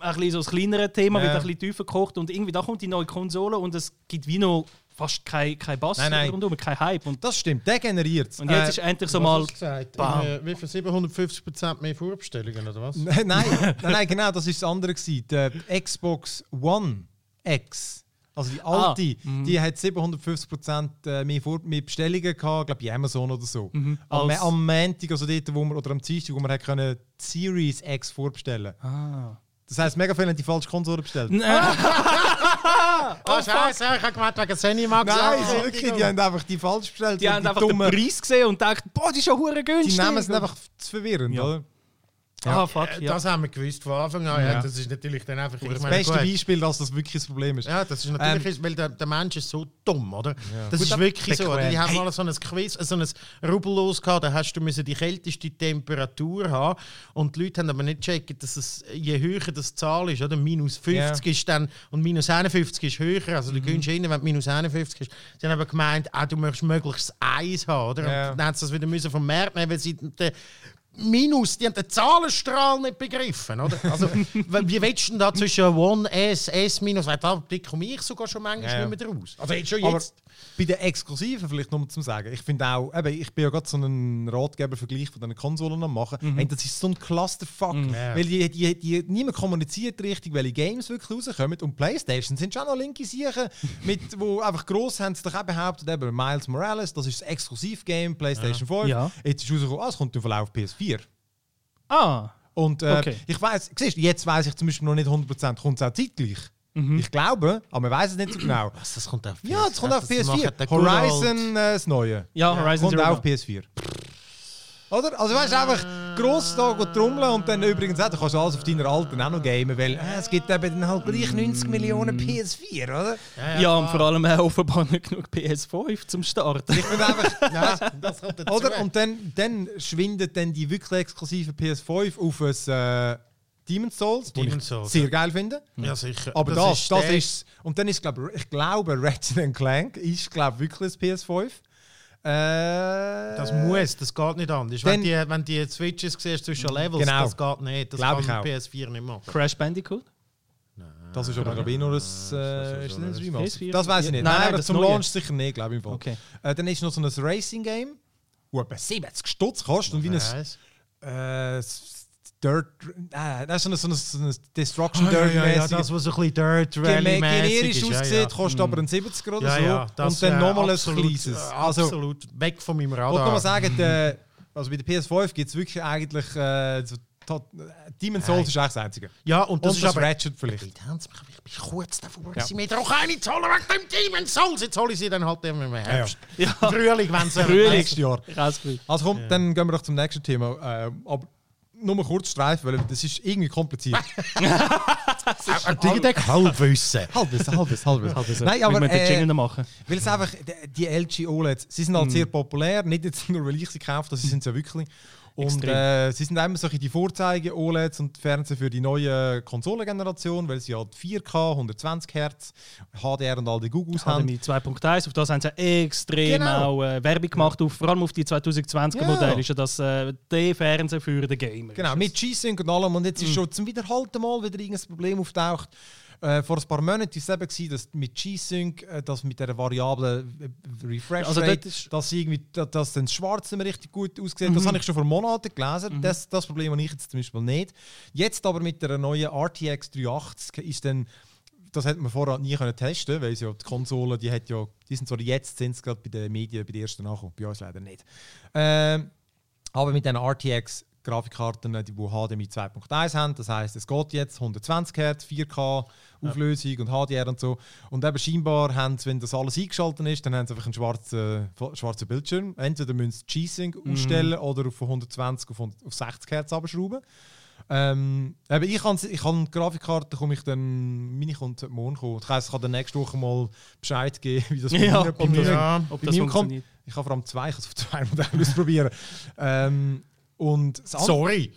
ein bisschen so das kleinere Thema, wird ein bisschen tiefer gekocht und irgendwie da kommt die neue Konsole und es gibt wie noch fast kein, kein Bass Nein, nein. rundum, kein Hype. Und, das stimmt, der generiert und jetzt ist endlich so mal. Bam. Äh, Wie viel 750% mehr Vorbestellungen oder was? nein, nein, nein, genau, das ist das andere. Gewesen. Der Xbox One X, also die Ah, alte, die hat 750% äh, mehr, Vor mehr Bestellungen gehabt, glaube ich, Amazon oder so. am, Als- am Montag, also dort, wo wir, oder am Dienstag, wo man hat können die Series X vorbestellen Ah. Das heisst, mega viele haben die falsche Konsole bestellt. Oh, Scheiße, ich habe gemeint, wegen Cinemax. Nein, Ja, wirklich, die haben einfach die falsch bestellt. Die haben einfach dummen- den Preis gesehen und gedacht, boah, die ist ja hure Die günstig. nehmen es einfach zu verwirrend, Ja. oder? Ah, fuck, Äh, ja. Das haben wir gewusst von Anfang an. Ja. Ja. Das ist natürlich dann einfach. Das meine, beste gut. Beispiel, dass das wirklich das Problem ist. Ja, das ist natürlich, weil der, der Mensch ist so dumm, oder? Das Gut, ist wirklich so. Oder? Die haben mal so ein Quiz, so ein Rubellos gehabt, da hast du müssen die kälteste Temperatur haben und die Leute haben aber nicht gecheckt, dass es, je höher das Zahl ist, oder? Minus 50 Ja. ist dann und minus 51 ist höher, also du gehst rein, wenn minus 51 ist. Sie haben aber gemeint, ah, du möchtest möglichst Eis haben, oder? Ja. Und dann haben sie das wieder müssen vom Markt nehmen, weil sie den Minus, die haben den Zahlenstrahl nicht begriffen, oder? Also, wie willst du denn da zwischen One, S, S, Minus, weil da komme ich sogar schon manchmal Ja, ja. nicht mehr draus. Also jetzt schon Aber jetzt. bei den Exklusiven vielleicht mal zum sagen, ich finde auch, eben, ich bin ja gerade so einen Ratgebervergleich von diesen Konsolen am machen. Hey, das ist so ein Clusterfuck, Ja. weil die, die, die, niemand kommuniziert richtig, welche Games wirklich rauskommen. Und PlayStation sind schon noch linke Sachen, mit, wo einfach gross haben sie doch auch behauptet, eben Miles Morales, das ist das Exklusivgame PlayStation 5. Ja. Jetzt ist rausgekommen, ah, es kommt im Verlauf PS4. Ah, Und äh, Okay. ich weiß, siehst du, jetzt weiß ich zum Beispiel noch nicht 100%, kommt es auch zeitgleich. Ich glaube, aber man weiß es nicht so genau. Was, das kommt auf Ja, das kommt auf das macht PS4. der good old- Horizon, äh, das Neue. ja, Horizon kommt Zero auch auf PS4. Oder? Also weißt du, einfach gross da go trommeln und dann übrigens auch, du kannst alles auf deiner alten auch noch gamen, weil äh, es gibt eben dann halt gleich 90 Millionen PS4, oder? Ja, und vor allem äh, offenbar nicht genug PS5 zum Starten. Ich finde einfach, Ja, das kommt dazu. oder? Und dann, dann schwindet dann die wirklich exklusive PS5 auf ein äh, Demon's Souls, Demon's ich Souls, sehr geil finde. ja, sicher. Aber das, das, der- ist, und dann ist, glaube ich, glaube, Ratchet Clank ist, glaube wirklich das PS5. Äh, Das muss, das geht nicht anders. Wenn die, wenn die Switches siehst zwischen Levels, Genau. das geht nicht. Das Glaub kann auch. PS4 nicht machen. Crash Bandicoot? Das ist aber, glaube ich, nur ein, äh, ist ein Remaster. PS4? Das weiß ich nicht. Nein, Nein, nein, aber das zum Neue. Launch sicher nicht, glaube ich. Im Fall. Okay. Äh, dann ist noch so ein Racing-Game, das etwa 70 Stutz kostet und wie ein äh, Dirt. Äh, das ist so ein, so ein, Destruction Ah, ja, Dirt ja, ja, mäßig das, was so ein bisschen Dirt Rally-mäßig generisch ist. aussieht, ja, ja. kostet aber ein 70er oder Ja, so. ja, das und dann wär nochmal ein absolut, kleines. äh, Also, absolut weg von meinem Ich wollte mal Radar. sagen, der, also bei der PS5 gibt es wirklich eigentlich. Äh, so, tot, Demon's Souls ist eigentlich das Einzige. Ja, und das Und ist das aber... Ratchet vielleicht. Ich bin kurz davor, Ja. sie mir doch eine zahlen wegen dem Demon's Souls. Jetzt hole ich sie dann halt immer im Herbst. Ja. Frühling, wenn sie... Frühling. Nächstes Jahr. Also komm, dann gehen wir doch zum nächsten Thema. Äh, aber nur kurz streifen, weil das ist irgendwie kompliziert. Ein Digitec Halbwissen. halbes, halbes, halbes. Also, Nein, wir aber müssen den äh, noch machen. weil es einfach, die- die LG OLEDs, sie sind halt sehr populär, nicht jetzt nur, weil ich sie gekauft habe, sie sind ja wirklich. Und äh, sie sind immer so die Vorzeige-OLEDs und Fernseher für die neue Konsolengeneration, weil sie halt 4K, 120 Hertz, HDR und all die Googles haben. HDMI 2.1, auf das haben sie extrem Genau. auch äh, Werbung gemacht, auf, vor allem auf die 2020er Ja. Modelle ist ja das äh, der Fernseher für den Gamer. Genau, mit G-Sync und allem. Und jetzt ist schon zum wiederholten Mal wieder irgendein Problem auftaucht. Äh, vor ein paar Monaten war es eben, gewesen, dass mit G-Sync, äh, dass mit dieser variablen äh, Refresh Also Rate, dort ist- dass, irgendwie, dass, dann das Schwarz nicht mehr richtig gut aussieht. Das habe ich schon vor Monaten gelesen. Das, das Problem habe ich jetzt zum Beispiel nicht. Jetzt aber mit der neuen RTX 380 ist dann das hätte man vorher nie können testen, weil sie ja die Konsole, die hat ja, die sind zwar jetzt sind sie gerade bei den Medien bei den ersten nachgekommen, bei uns leider nicht. Ähm, aber mit den RTX Grafikkarten, die, die HDMI 2.1 haben, das heißt, es geht jetzt 120 Hertz, 4K Auflösung und HDR und so. Und eben scheinbar haben sie, wenn das alles eingeschaltet ist, dann haben sie einfach einen schwarzen, schwarzen Bildschirm. Entweder müssen sie G-Sync ausstellen oder auf von 120 auf, 100 auf 60 Hertz abschrauben. Ähm, eben, ich kann ich kann die Grafikkarte, komme ich dann, meine kommt morgen kommen. Das heisst, ich kann dann nächste Woche mal Bescheid geben, wie das bei Ja, mir- bei ob das- Ja. ob das mir kommt. funktioniert. Ich habe vor allem zwei, ich kann es auf zwei Modellen ausprobieren. ähm, und Sorry.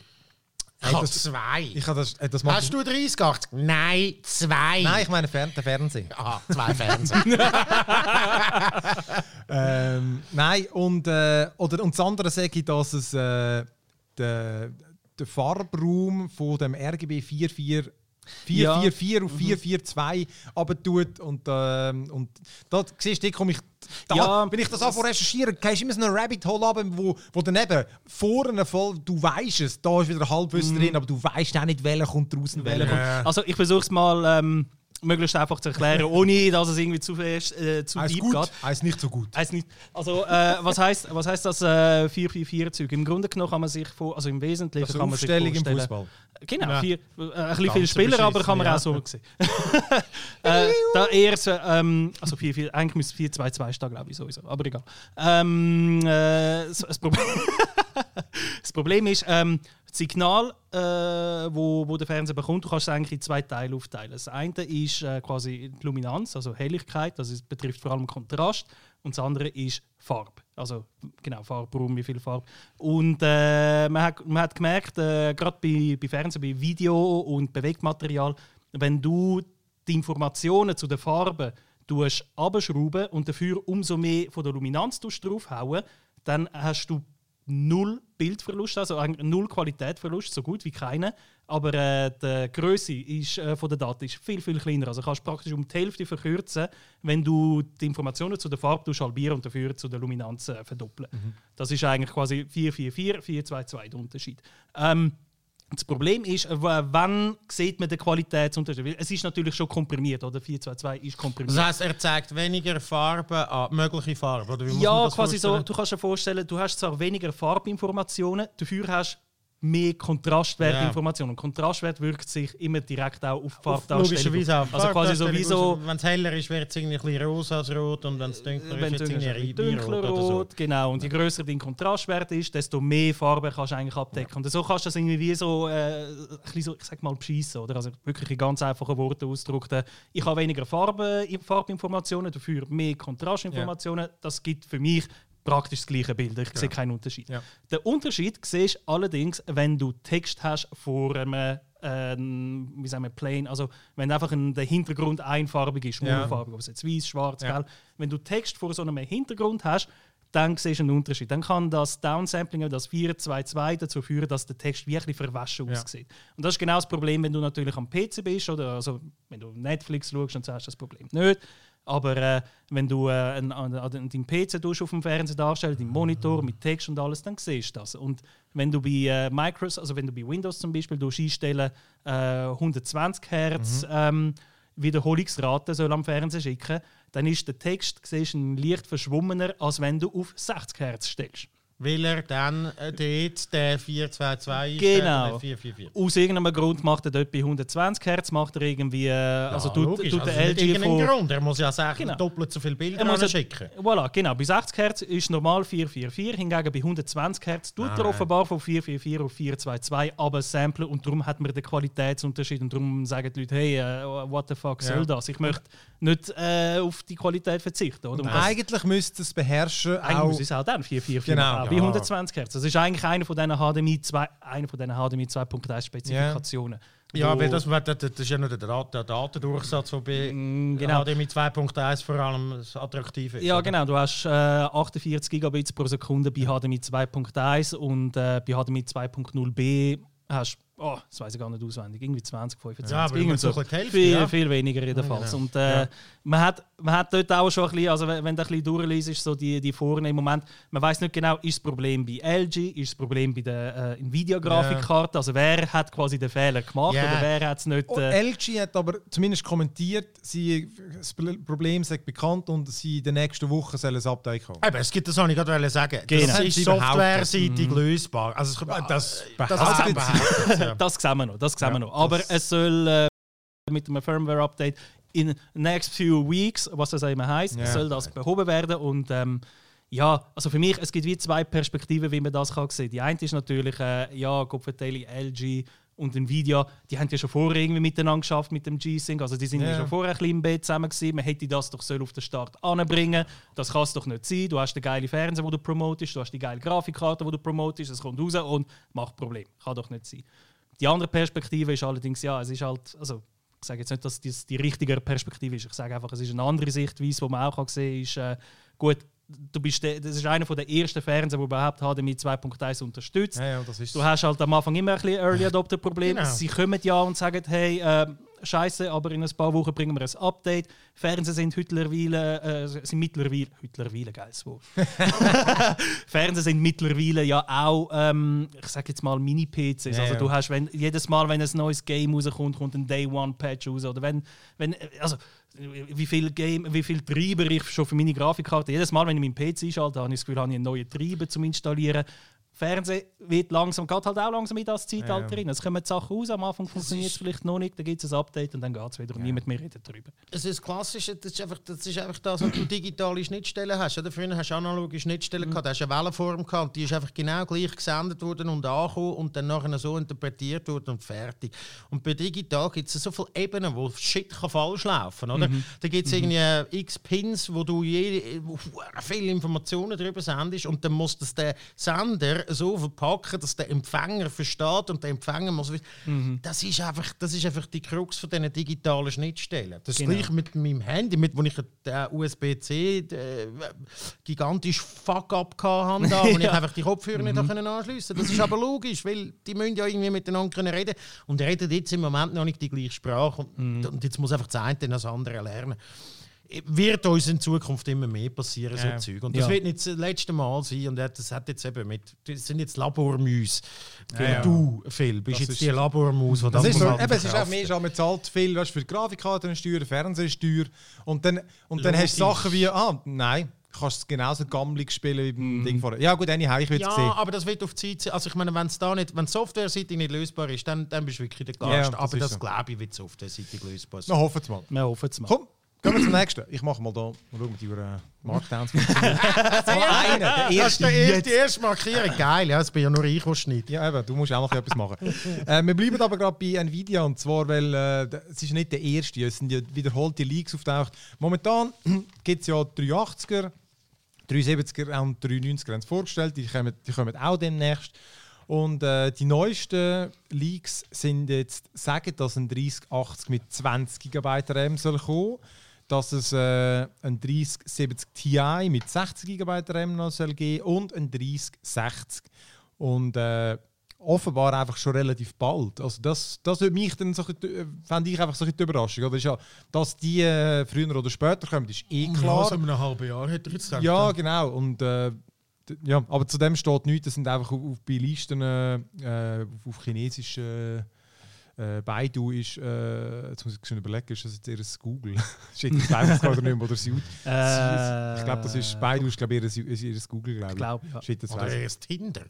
Ich Hey, habe das- zwei. ich habe das, das Hast du 30, 80? Nein, zwei. Nein, ich meine Fern den Fernseher. Aha, zwei Fernseher. ähm, nein, und, äh, oder, und das andere sage ich, dass es äh, der, der Farbraum von dem RGB 44 Ja. 444 auf 442 abtut und, ähm, und da siehst du, da komme ich da, Ja, wenn ich das anfange recherchieren, gehst du immer so einen Rabbit Hole ab, wo, wo daneben vorne voll, du weißt es, da ist wieder Halbwissen drin, aber du weißt auch nicht, welcher kommt draußen, welcher kommt. Ja. Also ich versuche es mal ähm, möglichst einfach zu erklären, ohne dass es irgendwie zu, fest, äh, zu Heißt deep gut, geht. heißt nicht so gut. Heißt nicht. Also, äh, was heißt was heißt das äh, 444-Zeug? Im Grunde genommen kann man sich vor, also im Wesentlichen Also kann man sich Aufstellung im vorstellen. Fußball. Genau, Ja. vier, äh, ein bisschen Ganz viele Spieler, aber kann man beschissen, auch so sehen. äh, da eher so, ähm, also 4, 4, eigentlich müsste 4, 2, 2 stehen, glaube ich, sowieso. Aber egal. Ähm, äh, das, das, Problem das Problem ist, ähm, das Signal, äh, wo, wo der Fernseher bekommt, du kannst es eigentlich in zwei Teile aufteilen. Das eine ist äh, quasi die Luminanz, also Helligkeit, also es betrifft vor allem Kontrast. Und das andere ist Farbe. Also genau, Farbraum, wie viel Farbe. Und äh, man, hat, man hat gemerkt, äh, gerade bei, bei Fernsehen, bei Video und Bewegtmaterial, wenn du die Informationen zu den Farben abschrauben und dafür umso mehr von der Luminanz draufhauen, dann hast du null Bildverlust, also null Qualitätsverlust, so gut wie keine. Aber äh, die Größe ist, äh, von der Daten ist viel, viel kleiner. Also kannst du praktisch um die Hälfte verkürzen, wenn du die Informationen zu der Farbe halbieren und dafür zu der Luminanz äh, verdoppeln. Das ist eigentlich quasi 444, 422 der Unterschied. Ähm, das Problem ist, äh, wann sieht man den Qualitätsunterschied? Weil Es ist natürlich schon komprimiert, oder? 422 ist komprimiert. Das heisst, er zeigt weniger Farben an mögliche Farben. Oder Ja, quasi so. vorstellen? Du kannst dir vorstellen, du hast zwar weniger Farbinformationen, dafür hast mehr Kontrastwertinformationen. Und Kontrastwert wirkt sich immer direkt auch auf die Farbdarstellung. Logischerweise auch. Also quasi so wie so, Wenn es heller ist, wird es irgendwie ein bisschen rosa als rot und wenn es dunkler ist, wird es irgendwie dunkler oder so. rot, genau. Und je größer dein Kontrastwert ist, desto mehr Farben kannst du eigentlich abdecken. Und so kannst du das irgendwie wie so, äh, ein bisschen so ich sag mal, beschissen, oder? Also wirklich in ganz einfachen Worten ausgedrückt. äh, Ich habe weniger Farbe, Farbinformationen, dafür mehr Kontrastinformationen. Das gibt für mich praktisch das gleiche Bild. Ich sehe keinen Unterschied. Ja. Der Unterschied siehst du allerdings, wenn du Text hast vor einem ähm, wie sagen wir, plain, also wenn einfach ein, der Hintergrund einfarbig ist, Ja. monofarbig, ob es jetzt weiß, schwarz, Ja. gelb. Wenn du Text vor so einem Hintergrund hast, dann siehst du einen Unterschied. Dann kann das Downsampling, das 422 dazu führen, dass der Text wirklich verwaschen Ja. aussieht. Und das ist genau das Problem, wenn du natürlich am PC bist oder also, wenn du Netflix schaust, dann hast du das Problem nicht. Aber äh, wenn du äh, einen, einen, einen, deinen PC auf dem Fernseher darstellst, deinen Monitor mit Text und alles, dann siehst du das. Und wenn du bei äh, Microsoft, also wenn du bei Windows zum Beispiel einstellen, äh, 120 Hertz ähm, Wiederholungsrate soll am Fernseher schicken, dann ist der Text siehst, leicht verschwommener, als wenn du auf 60 Hertz stellst. Weil er dann äh, dort der 422 ist, Genau. der 444. Aus irgendeinem Grund macht er dort bei 120 Hertz, macht er irgendwie, äh, also Ja, tut, logisch. tut also der LG von... Grund. Er muss ja sagen, Genau. doppelt so viele Bilder Er muss ja- schicken. Voilà, genau. Bei 60 Hertz ist normal 444, hingegen bei 120 Hertz tut er Nein. offenbar von 444 auf 422 aber samplen und darum hat man den Qualitätsunterschied und darum sagen die Leute, hey, äh, what the fuck soll Ja. das? Ich möchte nicht äh, auf die Qualität verzichten. Oder? Und Eigentlich müsste es beherrschen, Eigentlich auch muss es auch dann 444 Genau. Bei Ja. 120 Hertz. Das ist eigentlich einer von diesen HDMI 2, einer von diesen HDMI 2.1 Spezifikationen. Ja, weil das, das, das ist ja nur der, der Datendurchsatz, der bei Mm, genau. HDMI 2.1 vor allem attraktiv ist. Ja, oder? genau. Du hast äh, 48 Gigabits pro Sekunde bei HDMI 2.1 und äh, bei HDMI 2.0b hast oh, das weiß ich gar nicht auswendig, irgendwie 20, 25. Ja, aber irgend immer so Hälfte, viel, ja. viel weniger jedenfalls. genau. Und äh, Ja. man, hat, man hat dort auch schon ein bisschen, also wenn, du ein bisschen durchliest, ist so die, die Vorne im Moment, man weiß nicht genau, ist das Problem bei LG, ist das Problem bei der äh, Nvidia-Grafikkarte, also wer hat quasi den Fehler gemacht Ja. oder wer hat es nicht... Oh, Äh, LG hat aber zumindest kommentiert, sie, das Problem sei bekannt und sie in den nächsten Wochen sollen ein Update kommen. Eben, es gibt das, was ich gerade sagen Genau. Das Haben ist sie softwareseitig lösbar. Also, es- das, das, behauptet behauptet sie. ja. Das sehen wir noch, das sehen Ja, wir noch. Aber es soll äh, mit einem Firmware-Update in next few weeks, was das immer heisst, Ja. soll das behoben werden. Und ähm, ja, also für mich, es gibt wie zwei Perspektiven, wie man das kann sehen. Die eine ist natürlich, äh, ja, Gott verteile LG und Nvidia, die haben ja schon vorher irgendwie miteinander geschafft mit dem G-Sync. Also die sind ja. Ja. schon vorher ein bisschen im Bett zusammen gewesen. Man hätte das doch soll auf den Start anbringen. Das kann es doch nicht sein. Du hast den geilen Fernseher, den du promotest, du hast die geile Grafikkarte, die du promotest, es kommt raus und macht Problem. Kann doch nicht sein. Die andere Perspektive ist allerdings, ja, es ist halt, also ich sage jetzt nicht, dass das die richtige Perspektive ist. Ich sage einfach, es ist eine andere Sichtweise, die man auch kann sehen kann, ist, äh, gut, du bist der, das ist einer der ersten Fernseher, der überhaupt HDMI 2.1 unterstützt. Ja, ja, Du hast halt am Anfang immer ein bisschen Early Adopter Problem. Genau. Sie kommen ja und sagen, hey, äh, Scheiße, aber in ein paar Wochen bringen wir ein Update. Fernseher sind mittlerweile, äh, sind mittlerweile, mittlerweile geiles Wort. Fernseher sind mittlerweile ja auch, ähm, ich sage jetzt mal Mini-PCs. Ja, also ja. du hast, wenn, jedes Mal, wenn ein neues Game rauskommt, kommt ein Day-One-Patch raus. Oder wenn, wenn, also wie viel Game, wie viel Treiber ich schon für meine Grafikkarte. Jedes Mal, wenn ich meinen PC einschalte, habe ich das Gefühl, habe ich einen neuen Treiber zum Installieren. Fernsehen wird langsam, geht halt auch langsam in das Zeitalter Ja. rein. Es kommen die Sachen raus, am Anfang funktioniert es vielleicht noch nicht, dann gibt es ein Update und dann geht es wieder und niemand mehr redet darüber. Es ist klassisch, das ist einfach das, ist einfach das was du digitale Schnittstellen hast. Oder? Früher hast du analoge Schnittstellen gehabt, da hast du eine Wellenform gehabt, und die ist einfach genau gleich gesendet worden und angekommen und dann nachher so interpretiert worden und fertig. Und bei digital gibt es so viele Ebenen, wo Shit kann falsch laufen oder? Da gibt es irgendwie äh, x Pins, wo du jede, wo viele Informationen darüber sendest und dann muss das der Sender so verpacken, dass der Empfänger versteht und der Empfänger muss wissen. Das ist einfach, das ist einfach die Krux von diesen digitalen Schnittstellen. Das Genau. gleiche mit meinem Handy, mit wo ich den USB-C äh, gigantisch Fuck-up hatte, da, wo ich Ja. einfach die Kopfhörer nicht können anschliessen. Das ist aber logisch, weil die müssen ja irgendwie miteinander können reden und die reden jetzt im Moment noch nicht die gleiche Sprache und, und jetzt muss einfach das eine das andere lernen. Wird uns in Zukunft immer mehr passieren, Ja. so Zeug. Und das Ja. wird nicht das letzte Mal sein. Und das hat jetzt eben mit. Das sind jetzt Labormäuse. Ja, ja. Du, Phil, bist Das jetzt ist- die Labormaus, die Das ist so, eben, es ist auch mehr, schon, man zahlt viel weißt, für die Grafikkartensteuer, Fernsehsteuer und dann, und dann hast du. Sachen wie, ah, nein, kannst du genauso gammelig spielen wie beim Ding vorher. Ja gut, anyhow, ich will es Ja, sehen. aber das wird auf die Zeit. Also ich meine, wenn es da nicht, wenn die Software-Seite nicht lösbar ist, dann, dann bist du wirklich der Ja, Gast. das aber ist das so. glaube ich, wird Software-Seite lösbar sein. hoffen wir mal. Wir hoffen es mal. Komm, gehen wir zum nächsten. Ich mache mal da, mal schauen, die äh, Markdowns einen, der Das ist erste der erste, jetzt. die erste Markierung. Geil, ja, das bin ja nur ich, der schneidet. Ja, eben, du musst auch noch etwas machen. äh, wir bleiben aber gerade bei Nvidia und zwar, weil äh, es ist nicht der erste, es sind ja wiederholte Leaks auftaucht. Momentan gibt es ja 380er, 370er und 390er haben vorgestellt, die kommen, die kommen auch demnächst. Und äh, die neuesten Leaks sind jetzt, sagen, dass ein 3080 mit 20 GB RAM soll kommen dass es äh, ein 3070 Ti mit 60 GB RAM noch soll geben und ein 3060. Und äh, offenbar einfach schon relativ bald. Also das, das würde mich dann so, ein äh, fände ich einfach so ein die Überraschung. Oder? Ist ja, dass die äh, früher oder später kommen, ist eh klar. in einem halben Jahr hätte er jetzt gedacht. Ja, genau. Und, äh, ja, aber zu dem steht nichts. Das sind einfach auf, auf bei Listen äh, auf, auf chinesischen äh, Baidu ist, äh, jetzt muss ich schon überlegen, ist das jetzt eher Google? Shit, ich weiß es gerade nicht mehr, oder Süd. Äh, ich glaube, das ist, Baidu ist, glaube ich, eher, eher Google, glaube Ich glaube, ja. Shit, das Oder erst Tinder.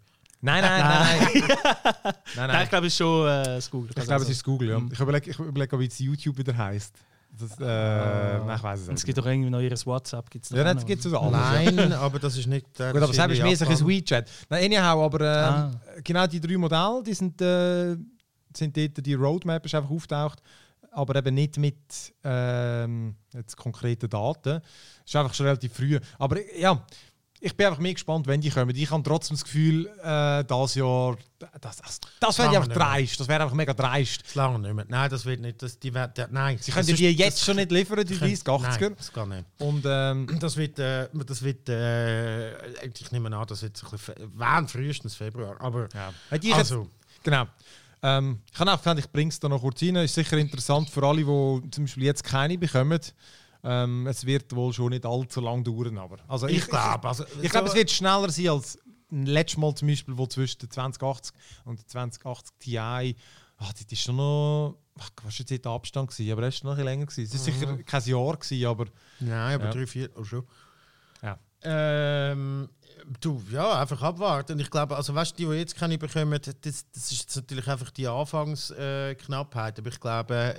Nein, nein, nein, nein. nein, Nein, nein. ich glaube, es ist schon äh, das Google. Ich glaube, es ist Google, ja. Mhm. Ich überlege, ich überlege, wie es YouTube wieder heisst. Das, äh, nein, ich weiß es nicht. es gibt doch irgendwie noch ihres WhatsApp. Gibt's Ja, noch. gibt es alles. Nein, aber das ist nicht. äh, Gut, aber selbst ist mehr so ein WeChat. Nein, anyhow, aber äh, Ah. genau die drei Modelle, die sind, äh, sind dort, die Roadmap ist einfach auftaucht, aber eben nicht mit ähm, jetzt konkreten Daten. ist einfach schon relativ früh. Aber ja, ich bin einfach mehr gespannt, wenn die kommen. Ich habe trotzdem das Gefühl, äh, das Jahr, das, das, das wäre einfach dreist. Das wäre einfach mega dreist. Das lange nicht mehr. Nein, das wird nicht. Das, die, der, nein, Sie können das die ist- jetzt das schon nicht liefern, die können- 30, 80er. Nein, das geht nicht. Und ähm, Das wird, äh, das wird äh, ich nehme an, das wird wann frühestens Februar. Aber ja. Also, Genau. Ähm, ich kann auch gedacht, ich bringe es da noch kurz rein. Ist sicher interessant für alle, die zum Beispiel jetzt keine bekommen. Ähm, es wird wohl schon nicht allzu lange dauern. Aber. Also ich glaube, also, ich, ich glaube, es wird schneller sein als letztes Mal zum Beispiel, wo zwischen der 2080 und der 2080 Ti. Ah, das ist schon noch. Ach, was war jetzt der Abstand? Gewesen? Aber es war noch ein länger. Gewesen. Es war sicher kein Jahr, gewesen, aber. Nein, aber Ja. drei, vier, oh schon. Ja. Ähm, du, ja, einfach abwarten. Und ich glaube, also weißt du, die, die jetzt keine bekommen, das, das ist jetzt natürlich einfach die Anfangsknappheit. Knappheit. aber ich glaube, äh,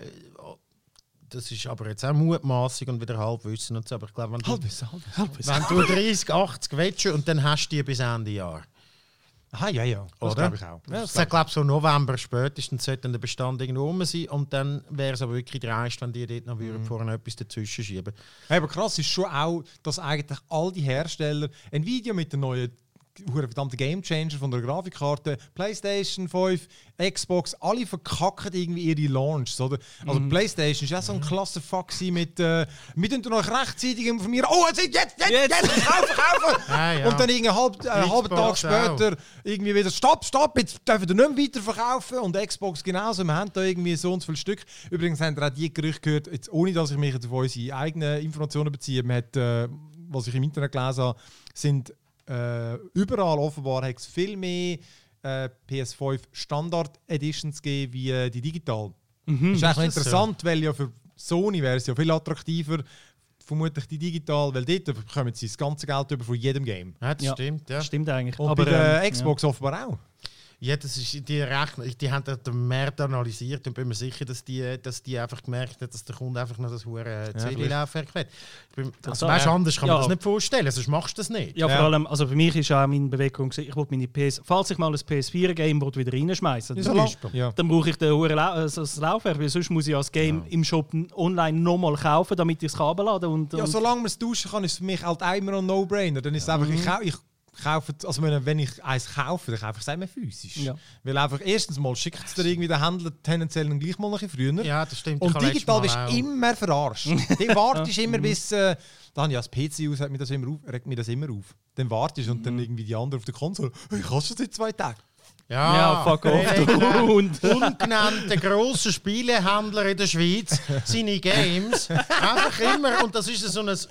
das ist aber jetzt auch Mutmaßung und wieder Halbwissen und so. Aber ich glaube, wenn du, Halbwissen, Halbwissen. wenn du 30, 80 willst und dann hast du die bis Ende Jahr. Aha, ja, ja. Das Oder? glaube ich auch. Ja, das glaube so November spätestens sollte dann der Bestand irgendwo rum sein und dann wäre es aber wirklich dreist, wenn die dort noch mhm. vorne etwas dazwischen schieben. Hey, aber krass ist schon auch, dass eigentlich all die Hersteller Nvidia mit der neuen verdammte Gamechanger von der Grafikkarte, PlayStation 5, Xbox, alle verkacken irgendwie ihre Launches, oder? Also PlayStation ist ja so ein klasse Fuck mit äh, wir tun euch rechtzeitig informieren. Oh, jetzt jetzt jetzt jetzt, jetzt kaufen kaufen. Ja, ja. Und dann irgendwie halb, äh, einen halben Tag später irgendwie wieder Stopp, stopp, jetzt dürfen wir nicht mehr weiterverkaufen und Xbox genauso. Wir haben da irgendwie so und so viele Stück. Übrigens haben wir auch die Gerüchte gehört, jetzt, ohne dass ich mich jetzt auf unsere eigenen Informationen beziehe, man hat, äh, was ich im Internet gelesen habe, sind äh, überall offenbar hat es viel mehr äh, PS5 Standard Editions gegeben wie äh, die digital. Mhm. ist eigentlich noch ist das interessant, weil ja für Sony wäre es ja viel attraktiver, vermutlich die digital, weil dort bekommen sie das ganze Geld über von jedem Game. Ja, das Ja. stimmt, ja. Stimmt eigentlich. Und aber bei der ähm, Xbox offenbar auch. Ja, das ist, die, Rechner, die haben den Markt analysiert und bin mir sicher, dass die, dass die einfach gemerkt hat, dass der Kunde einfach noch das hure CD-Laufwerk das, Also, weißt, äh, anders kann ja. man das nicht vorstellen, sonst machst du das nicht. Ja, vor Ja. allem, also für mich ist auch meine Bewegung, ich wollte meine PS, falls ich mal ein PS4-Game wieder reinschmeißen Ja, Zum so Beispiel. Ja. dann brauche ich den Hure Lau äh, das Laufwerk, weil sonst muss ich ja das Game im Shop online nochmal kaufen, damit ich es laden und, ja, und solange man es tauschen kann, ist es für mich halt immer noch ein No-Brainer. Dann ist es einfach, ich, kau ich kaufe, also wenn wenn ich eins kaufe, dann kaufe ich es einmal physisch. Ja. Weil einfach erstens mal schickt es dir irgendwie der Händler tendenziell dann gleich mal ein bisschen früher. Ja, das stimmt. Und digital bist du immer verarscht. Du wartest immer bis. Äh, dann ja, das PC aus hat mir das immer auf, regt mir das immer auf. Dann wartest und dann irgendwie die andere auf der Konsole. Ich habe schon seit zwei Tagen. Ja, ja, fuck off. Du Hund. ungenannte grosse Spielehändler in der Schweiz, seine Games, einfach immer, und das ist so ein, ich,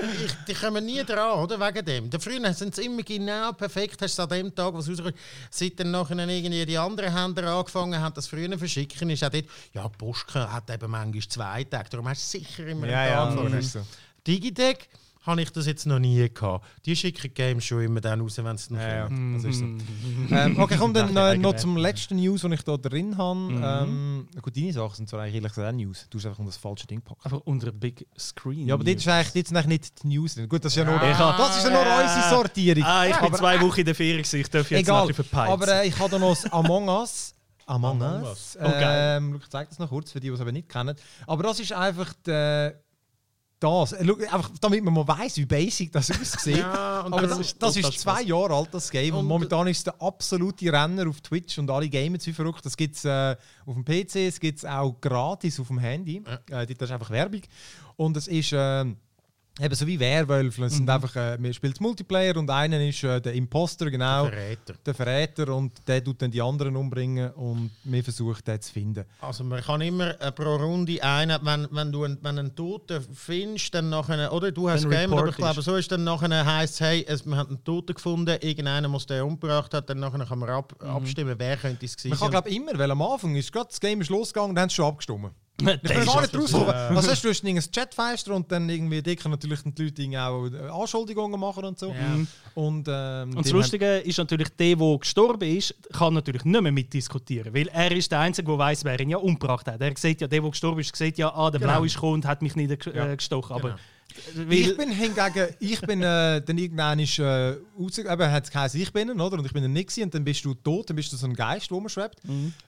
die kommen nie dran, oder, wegen dem. Früher sind sie immer genau perfekt, hast du an dem Tag, was rauskommt, seit dann nachher irgendwie die anderen Händler angefangen haben, das früher verschicken, ist auch dort, ja, Post hat eben manchmal zwei Tage, darum hast du sicher immer einen Tag vorher. ist so. Digitec habe ich das jetzt noch nie gehabt. Die schicken Games schon immer dann raus, wenn es noch Ja, ja, kommt. das ist so. ähm, okay, komm dann der äh, noch eigenen zum letzten News, den ich da drin habe. Ähm, gut, deine Sachen sind zwar eigentlich ehrlich gesagt auch News. Du hast einfach um das falsche Ding gepackt. Einfach unter einem Big Screen. Ja, aber dort ist eigentlich, dort sind eigentlich nicht die News drin. Gut, das ist ja nur, Ja. das ist ja nur unsere Sortierung. Ah, ich bin aber, zwei Wochen in der Ferien, ich darf jetzt egal. noch ein bisschen verpeilt. Aber äh, ich habe da noch das Among Us. Among, Among Us. Us. Oh, geil. Ähm, ich zeige das noch kurz für die, die es eben nicht kennen. Aber das ist einfach die, das. Äh, einfach, damit man mal weiss, wie basic das aussieht. Ja, Aber das ist das ist zwei Jahre alt, das Game. Und, Und- momentan ist es der absolute Renner auf Twitch und alle gamen wie verrückt. Das gibt es äh, auf dem PC, es gibt es auch gratis auf dem Handy. Äh, dort ist einfach Werbung. Und es ist. ähm, Eben so wie Werwölfe. Es sind einfach, äh, man spielt Multiplayer und einer ist äh, der Imposter, genau. Verräter. Der Verräter und der tut dann die anderen umbringen und wir versuchen den zu finden. Also man kann immer äh, pro Runde einen, wenn, wenn du einen, wenn einen Toten findest, dann nachher, oder du hast Game, aber ich glaube so ist dann nachher heisst es, hey, es, wir haben einen Toten gefunden, irgendeiner muss den umgebracht haben, dann nachher kann man ab, abstimmen, wer könnte es gewesen Man kann sein. glaube immer, weil am Anfang ist gerade das Game ist losgegangen und dann haben sie schon abgestimmt. Ich bin ist gar nicht also rausgekommen. Was hast du? Hast ein Chatfenster und dann irgendwie dicker natürlich die Leute auch äh, Anschuldigungen machen und so. Und, ähm, Und das Lustige ist natürlich, der, der gestorben ist, kann natürlich nicht mehr mitdiskutieren. Weil er ist der Einzige, der weiß, wer ihn ja umgebracht hat. Er sieht ja, der, der gestorben ist, sieht ja, ah, der Genau. Blau ist gekommen und hat mich niedergestochen. Aber weil, Ich bin hingegen, ich bin äh, dann irgendwann ist, äh, eben hat es geheißen, ich bin er, oder? Und ich bin er nicht gewesen, und dann bist du tot, dann bist du so ein Geist, der rumschwebt.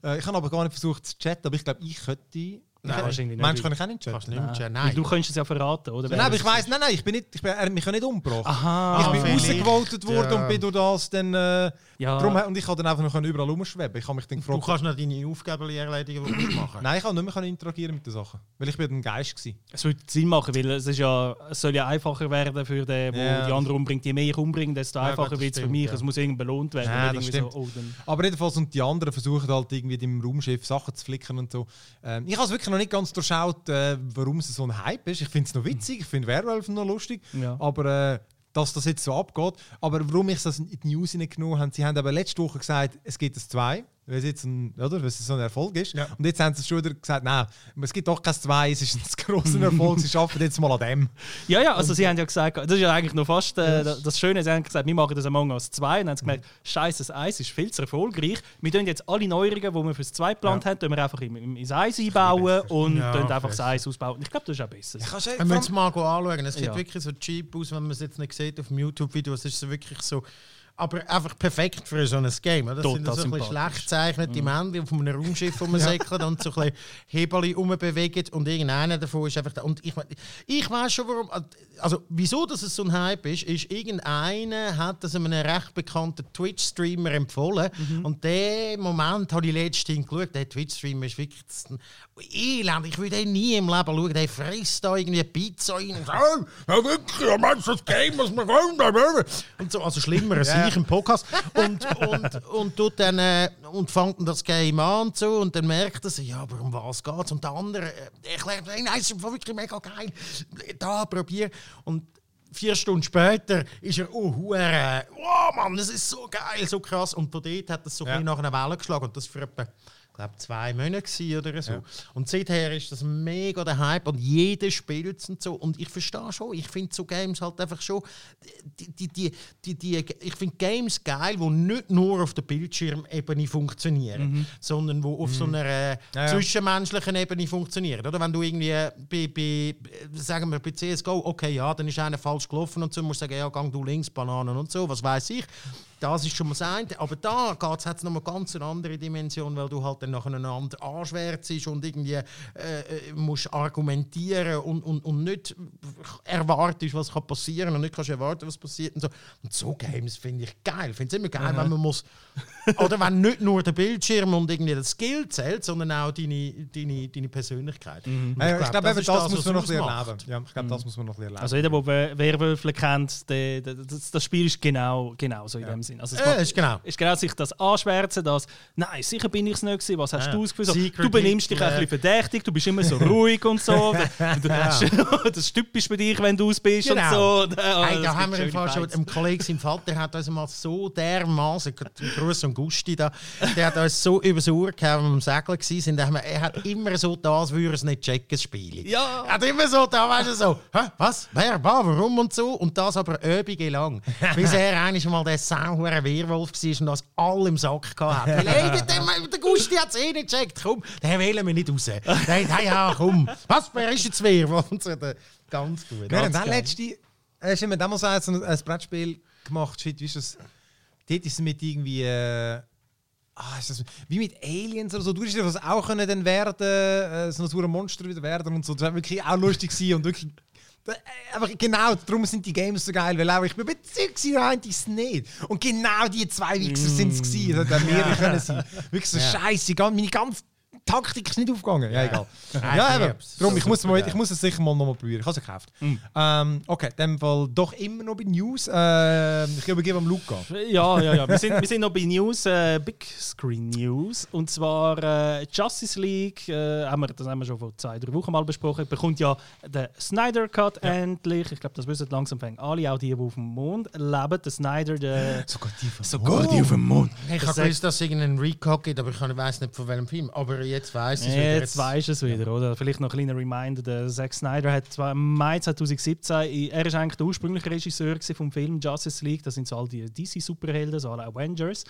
Äh, ich habe aber gar nicht versucht zu chatten, aber ich glaube, ich könnte... Nein, ich, wahrscheinlich nicht. Meinst du, kann ich auch nicht Kannst chatten? mehr chatten. weil Nein. du könntest es ja verraten, oder? Nein, aber ich weiss, nein, nein, ich bin nicht, ich bin, er hat mich ja nicht umgebracht. Aha, ich bin vielleicht. rausgevotet worden Ja. und bin durch das dann... Äh, Ja. drum, und ich konnte dann einfach noch überall rumschweben. Ich habe mich dann Du gefragt... kannst noch deine Aufgaben erledigen, die du machen Nein, ich konnte nicht mehr interagieren mit den Sachen. Weil ich bin ein Geist war. Es würde Sinn machen, weil es, ist ja, es soll ja einfacher werden für den, der Ja. die anderen umbringt. Je mehr ich umbringe, desto Ja, einfacher wird es für stimmt, mich. ja. Es muss irgendwie belohnt werden. Ja, das irgendwie So, oh, Aber jedenfalls, und die anderen versuchen halt irgendwie im Raumschiff Sachen zu flicken und so. Ähm, ich habe es wirklich noch nicht ganz durchschaut, äh, warum es so ein Hype ist. Ich finde es noch witzig, ich finde Werwölfe noch lustig, Ja. aber äh, dass das jetzt so abgeht. Aber warum ich das in die News genommen habe, sie haben aber letzte Woche gesagt, es gibt es zwei, weil es jetzt ein, oder, weil es so ein Erfolg ist. Ja. Und jetzt haben sie schon wieder gesagt, nein, es gibt doch kein zwei, es ist ein grosser Erfolg, sie arbeiten jetzt mal an dem. Ja, ja, also sie haben ja gesagt, das ist ja eigentlich noch fast äh, das Schöne, sie haben gesagt, wir machen das Among Us 2 und dann haben sie gemerkt, scheiße, das Eis ist viel zu erfolgreich. Wir tun jetzt alle Neuerungen, die wir fürs 2 geplant haben, tun wir einfach im- im- ins Eis einbauen und Ja, tun einfach das Eis ausbauen. Ich glaube, das ist auch besser. Wir müssen es mal anschauen. Es sieht Ja. wirklich so cheap aus, wenn man es jetzt nicht sieht auf dem YouTube-Video. Es ist so wirklich so. Aber einfach perfekt für so ein Game. Das sind Total so ein bisschen schlecht gezeichnete Männer, die auf einem Raumschiff rumsäckeln und so ein bisschen Hebel rumbewegen. Und irgendeiner davon ist einfach. Da. Und ich, ich weiß schon, warum. Also, wieso dass es so ein Hype ist, ist, irgendeiner hat das einem recht bekannten Twitch-Streamer empfohlen. Und den Moment habe ich letztens geschaut. Der Twitch-Streamer ist wirklich elend. Ich würde den nie im Leben schauen. Der frisst da irgendwie Pizza rein und sagt, oh, ja, wirklich, ja, Mensch, das Game muss man wollen. Und so, also schlimmer als ich im Podcast. Und, und, und, dann, äh, und fängt das Game an und so. Und dann merkt er so, ja, aber um was geht's? Und der andere äh, erklärt, nein, es ist wirklich mega geil. Da, probier. Und vier Stunden später ist er, oh, hure, oh Mann, das ist so geil, so krass. Und von dort hat das so Ja. ein nach einer Welle geschlagen. Und das für etwa, glaube, zwei Monate oder so. Und seither ist das mega der Hype und jeder spielt es und so. Und ich verstehe schon, ich finde so Games halt einfach schon, die, die, die, die, ich finde Games geil, die nicht nur auf der Bildschirmebene funktionieren, sondern die auf so einer äh, Ja, ja. zwischenmenschlichen Ebene funktionieren. Oder? Wenn du irgendwie bei, bei, sagen wir, bei CSGO, okay, ja, dann ist einer falsch gelaufen und so, musst du sagen, ja, gang du links, Bananen und so, was weiß ich. Das ist schon mal das eine. Aber da geht es jetzt noch mal ganz eine andere Dimension, weil du halt dann nacheinander anschwärzt und irgendwie äh, äh, musst argumentieren und, und, und nicht erwartest, was kann passieren und nicht kannst erwarten, was passiert und so. Und so Games finde ich geil. Ich finde es immer geil, wenn man muss oder wenn nicht nur der Bildschirm und irgendwie das Skill zählt, sondern auch deine, deine, deine Persönlichkeit. Und Äh, ich glaube, das eben, ist das, muss man noch erleben. Ja, ich glaube, das muss man noch erleben. Also jeder, der We- Werwölfe kennt, der, der, das, das Spiel ist genau, genau so in dem Sinn. Also es Ja, macht- ist genau. ist genau sich das anschwärzen, dass «Nein, sicher bin ich es nicht gewesen, was hast Ja. du ausgeführt?» so, Secret Du benimmst dich Hitler. ein bisschen verdächtig, du bist immer so ruhig und so. Und das ist typisch bei dir, wenn du aus bist und Genau. so. Ja, Hey, das da haben wir im Fall schon, ein Kollege, sein Vater hat uns mal so dermaßen, Gruß und Gusti da, der hat uns so übers Ohr gehauen, wenn wir am Segeln waren. Haben wir- Er hat immer so da, als würde er es nicht checken, das Spiel. Ja. Er hat immer so da, weißt du, so, Hä, was, wer, was, warum und so. Und das aber Übungen lang. Bis er eigentlich mal der sauhure Werwolf war und das all im Sack gehabt hat. Weil, hey, der, Gusti hat es eh nicht gecheckt, komm, den wählen wir nicht raus. Der hat, hey, ja, komm, was, wer ist jetzt Werwolf? Und so, der- ganz gut. Wir haben ganz dann geil. letzte, hast du mir damals ein, ein Brettspiel gemacht, shit, wie ist das? Dort ist es mit irgendwie, äh, ah, ist das, wie mit Aliens oder so. Du würdest das auch können dann werden, äh, so ein Monster wieder werden und so. Das war wirklich auch lustig gewesen und wirklich. äh, Aber genau, darum sind die Games so geil, weil auch ich bin überzeugt, sie meinte es nicht. Und genau die zwei Wichser sind es gewesen. Das hätten können sein. Wirklich so scheiße, ganz- meine ganze Taktik ist nicht aufgegangen. Ja, egal. Nein, ja, eben. Darum, ich muss, mal, ich muss es sicher mal nochmal probieren. Ich habe es gekauft. Mm. Ähm, okay, in dem Fall doch immer noch bei News. Äh, ich übergebe am Luca. Ja, ja, ja. Wir sind, wir sind noch bei News, äh, Big Screen News. Und zwar äh, Justice League, äh, haben wir, das haben wir schon vor zwei, drei Wochen mal besprochen, bekommt ja den Snyder Cut endlich. Ich glaube, das wissen langsam fängt alle, auch die, die auf dem Mond leben. Der Snyder, der. Sogar die von Sogar die auf dem Mond. Ich habe gewusst, dass es irgendeinen Recall gibt, aber ich weiß nicht von welchem Film. Aber jetzt weiß ich es wieder. Jetzt weisst du es wieder, oder? Vielleicht noch ein kleiner Reminder: der Zack Snyder hat zwar im Mai 2017, i- er ist eigentlich der ursprüngliche Regisseur vom Film Justice League, das sind so all die DC-Superhelden, so alle Avengers.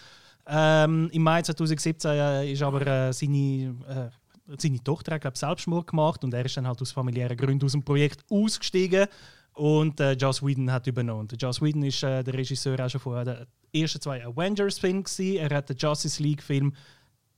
Ähm, Im Mai 2017 äh, ist aber äh, seine, äh, seine Tochter, glaube Selbstmord gemacht und er ist dann halt aus familiären Gründen aus dem Projekt ausgestiegen und äh, Joss Whedon hat übernommen. Der Joss Whedon ist äh, der Regisseur auch schon von den ersten zwei Avengers-Filmen. Er hat den Justice League-Film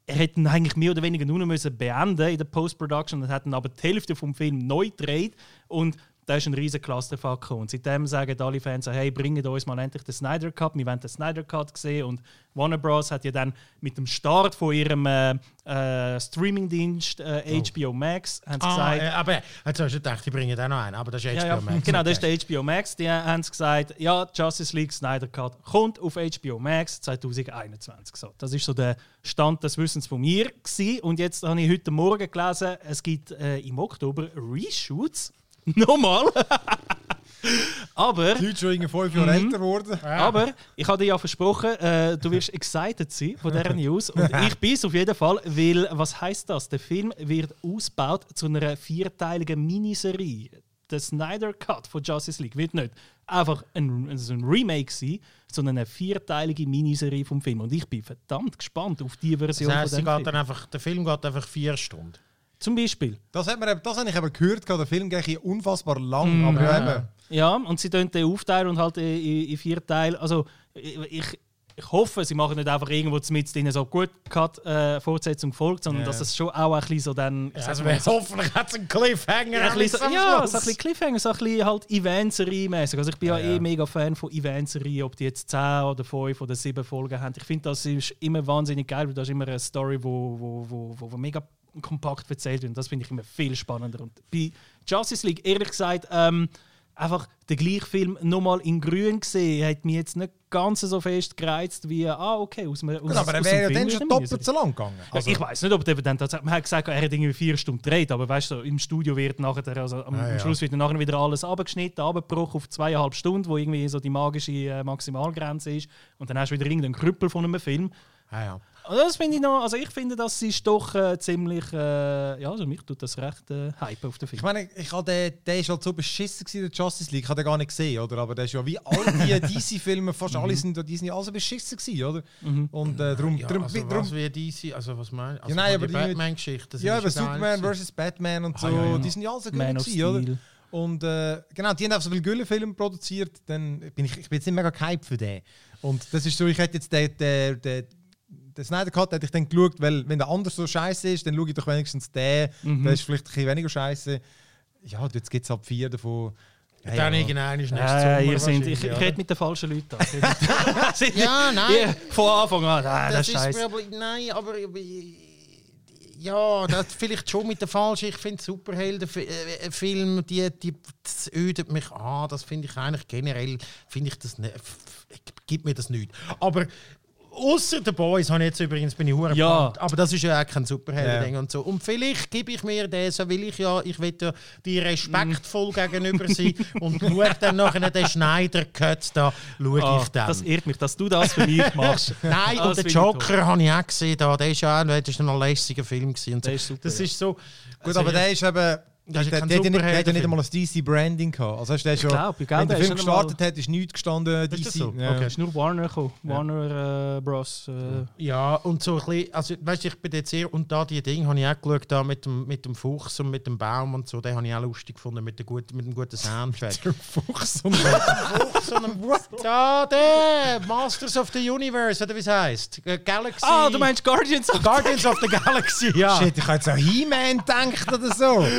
er hätte ihn eigentlich mehr oder weniger nur müssen beenden in der Post-Production und hat dann aber die Hälfte vom Film neu gedreht und da ist ein riesen Clusterfuck gekommen. Und seitdem sagen alle Fans, hey, bringt uns mal endlich den Snyder Cut. Wir wollen den Snyder Cut sehen. Und Warner Bros. hat ja dann mit dem Start von ihrem äh, äh, Streamingdienst äh, HBO Max haben Ah, gesagt, äh, aber jetzt hast du gedacht, die bringen auch noch einen, aber das ist HBO ja, ja, Max. Genau, das ist der HBO Max. Die haben gesagt, ja, Justice League Snyder Cut kommt auf HBO Max 2021. So, das ist so der Stand des Wissens von mir. Gewesen. Und jetzt habe ich heute Morgen gelesen, es gibt äh, im Oktober Reshoots. Nochmal. Aber Die Leute schon irgendwie fünf Jahre älter geworden. aber ich hatte dir ja versprochen, äh, du wirst excited sein von dieser News. Und ich bin es auf jeden Fall, weil, was heißt das? Der Film wird ausgebaut zu einer vierteiligen Miniserie. Der Snyder Cut von Justice League wird nicht einfach ein, also ein Remake sein, sondern eine vierteilige Miniserie vom Film. Und ich bin verdammt gespannt auf die Version Das sie von dem geht Film. dann einfach, der Film geht einfach vier Stunden. Zum Beispiel. Das, hat man, eben- das habe ich eben gehört, der Film geht unfassbar lang. Aber ja, eben. Ja, und sie den aufteilen und halt in, in, vier Teile. Also ich, ich, hoffe, sie machen nicht einfach irgendwo mit drin so gut Cut äh, Fortsetzung folgt, sondern Ja. dass es schon auch ein bisschen so dann. sag Also, mal, so- hoffentlich hat es einen Cliffhanger. ja, ein bisschen, so, ja, so ein bisschen Cliffhanger, so ein bisschen halt Event-Serie-mäßig. Also ich bin ja, Ja, ja. eh mega Fan von Event-Serien, ob die jetzt 10 oder 5 oder 7 Folgen haben. Ich finde, das ist immer wahnsinnig geil, weil das ist immer eine Story, wo, wo, wo, wo, wo mega kompakt erzählt wird. Und das finde ich immer viel spannender. Und bei Justice League, ehrlich gesagt, ähm, einfach den gleichen Film nochmal in grün gesehen, hat mich jetzt nicht ganz so fest gereizt wie, ah, okay, aus, aus, Gut, aber er aus wäre ja dann schon doppelt so lang gegangen. Also, ich weiß nicht, ob der dann tatsächlich. Man hat gesagt, er hat irgendwie vier Stunden gedreht, aber weißt du, im Studio wird nachher, also am, Ja, ja. Schluss wird nachher wieder alles abgeschnitten, abgebrochen auf zweieinhalb Stunden, wo irgendwie so die magische äh, Maximalgrenze ist. Und dann hast du wieder irgendeinen Krüppel von einem Film. ja, ja. Und das finde ich noch, also ich finde, das ist doch äh, ziemlich, äh, ja, also mich tut das recht äh, hype auf den Film. Ich meine, ich hab den, der ist halt so beschissen gewesen, der Justice League. Ich habe den gar nicht gesehen, oder? Aber der ist ja wie all die DC-Filme, fast alle sind, die sind ja alle so beschissen gewesen, oder? Und äh, darum, Ja, darum, also darum was wie DC, also was meinst du? Also nein, die aber die- Batman-Geschichte. ja, aber Superman vs. Batman und so, Ah, ja, ja. die sind ja alle so gewesen, oder? Und äh, genau, die haben einfach so viele Gülle-Filme produziert, dann bin ich, ich bin jetzt nicht mega gehypt für den. Und das ist so, ich hätte jetzt den, den, den, den Snyder Cut hätte ich dann geschaut, weil wenn der anders so scheiße ist, dann schaue ich doch wenigstens den, der ist vielleicht ein bisschen weniger scheiße. Ja, jetzt gibt es halt vier davon. Ja, Dann ja. irgendwann ist nächstes Äh, Sommer ihr sind, ich, ich rede mit den falschen Leuten. Ja, nein. Ja, von Anfang an, ah, das, das ist scheiße. Nein, aber äh, ja, das vielleicht schon mit der falschen. Ich finde Superheldenfilme, die, die das ödet mich an. Das finde ich eigentlich generell finde ich das nicht, f- gibt mir das nicht. Aber Außer The Boys habe ich jetzt übrigens bin ich hure Ja. aber das ist ja auch kein Superhelden-Ding Ja. und so. Und vielleicht gebe ich mir den, so will ich ja, ich will ja dir respektvoll gegenüber sein und schaue dann nachher den Schneider-Cut da, schaue Ah, ich dann. das ehrt mich, dass du das für mich machst. Nein, Ah, und das den Joker habe ich auch gesehen. Da. Der ist ja auch, das ist ein lässiger Film. Gewesen und so. Ist super, das ja. ist so. Gut, aber der ist eben. Der, der, hat ja nicht, der hat ja nicht Superheldenfilm. einmal ein DC-Branding gehabt. Also hast du schon, glaub, wenn der der Film gestartet hat, ist nichts gestanden DC. Ist das so? Ja. Okay. ist nur Warner gekommen. Warner äh, Bros. Äh, Ja, und so ein bisschen, also weißt du, ich bin jetzt sehr, und da die Dinge habe ich auch geschaut, da mit dem, mit dem Fuchs und mit dem Baum und so, den habe ich auch lustig gefunden, mit, der gut, mit dem guten Soundtrack. Fuchs und Fuchs und dem, da, der, Masters of the Universe, oder wie es heisst? Galaxy. Ah, du meinst Guardians of Guardians of the Galaxy, ja. Shit, ich habe jetzt an He-Man gedacht oder so.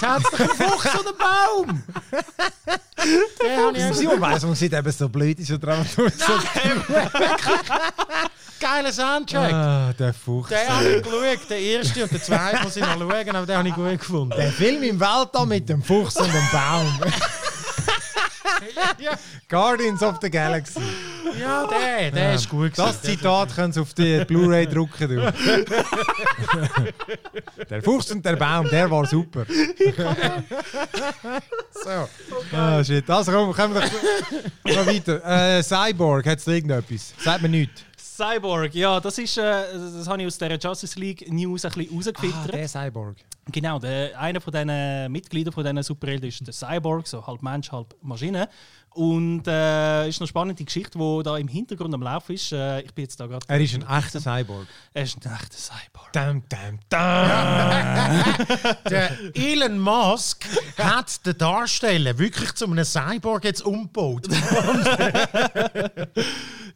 Da hat es einen und Baum. den habe ich auch Simon weiss, man sieht eben so blöd ist einfach nur so. geiler. Ah, der Fuchs. Den habe ich geschaut. Der erste und der zweite muss ich noch schauen, aber den habe ich gut gefunden. Der Film im Weltall mit dem Fuchs und dem Baum. Ja, Guardians of the Galaxy. Ja der, der ist gut. Das gewesen. Zitat können Sie auf die Blu-ray drucken. Du. der Fuchs und der Baum, der war super. So. Ah, shit. Also komm, kommen wir doch noch weiter. Äh, Cyborg, hat es irgendetwas? Sagt mir nichts. Cyborg, ja, das ist, äh, das habe ich aus der Justice League News ein bisschen Ah, rausgefiltert. der Cyborg. Genau, der, einer von diesen Mitgliedern von diesen Superhelden ist der Cyborg, so halb Mensch, halb Maschine. Und äh, ist eine spannende Geschichte, die da im Hintergrund am Laufen ist. Äh, ich bin jetzt da gerade. Er ist ein echter Cyborg. Er ist ein echter Cyborg. Dam, dam, dam. Der Elon Musk hat den Darsteller wirklich zu einem Cyborg jetzt umgebaut.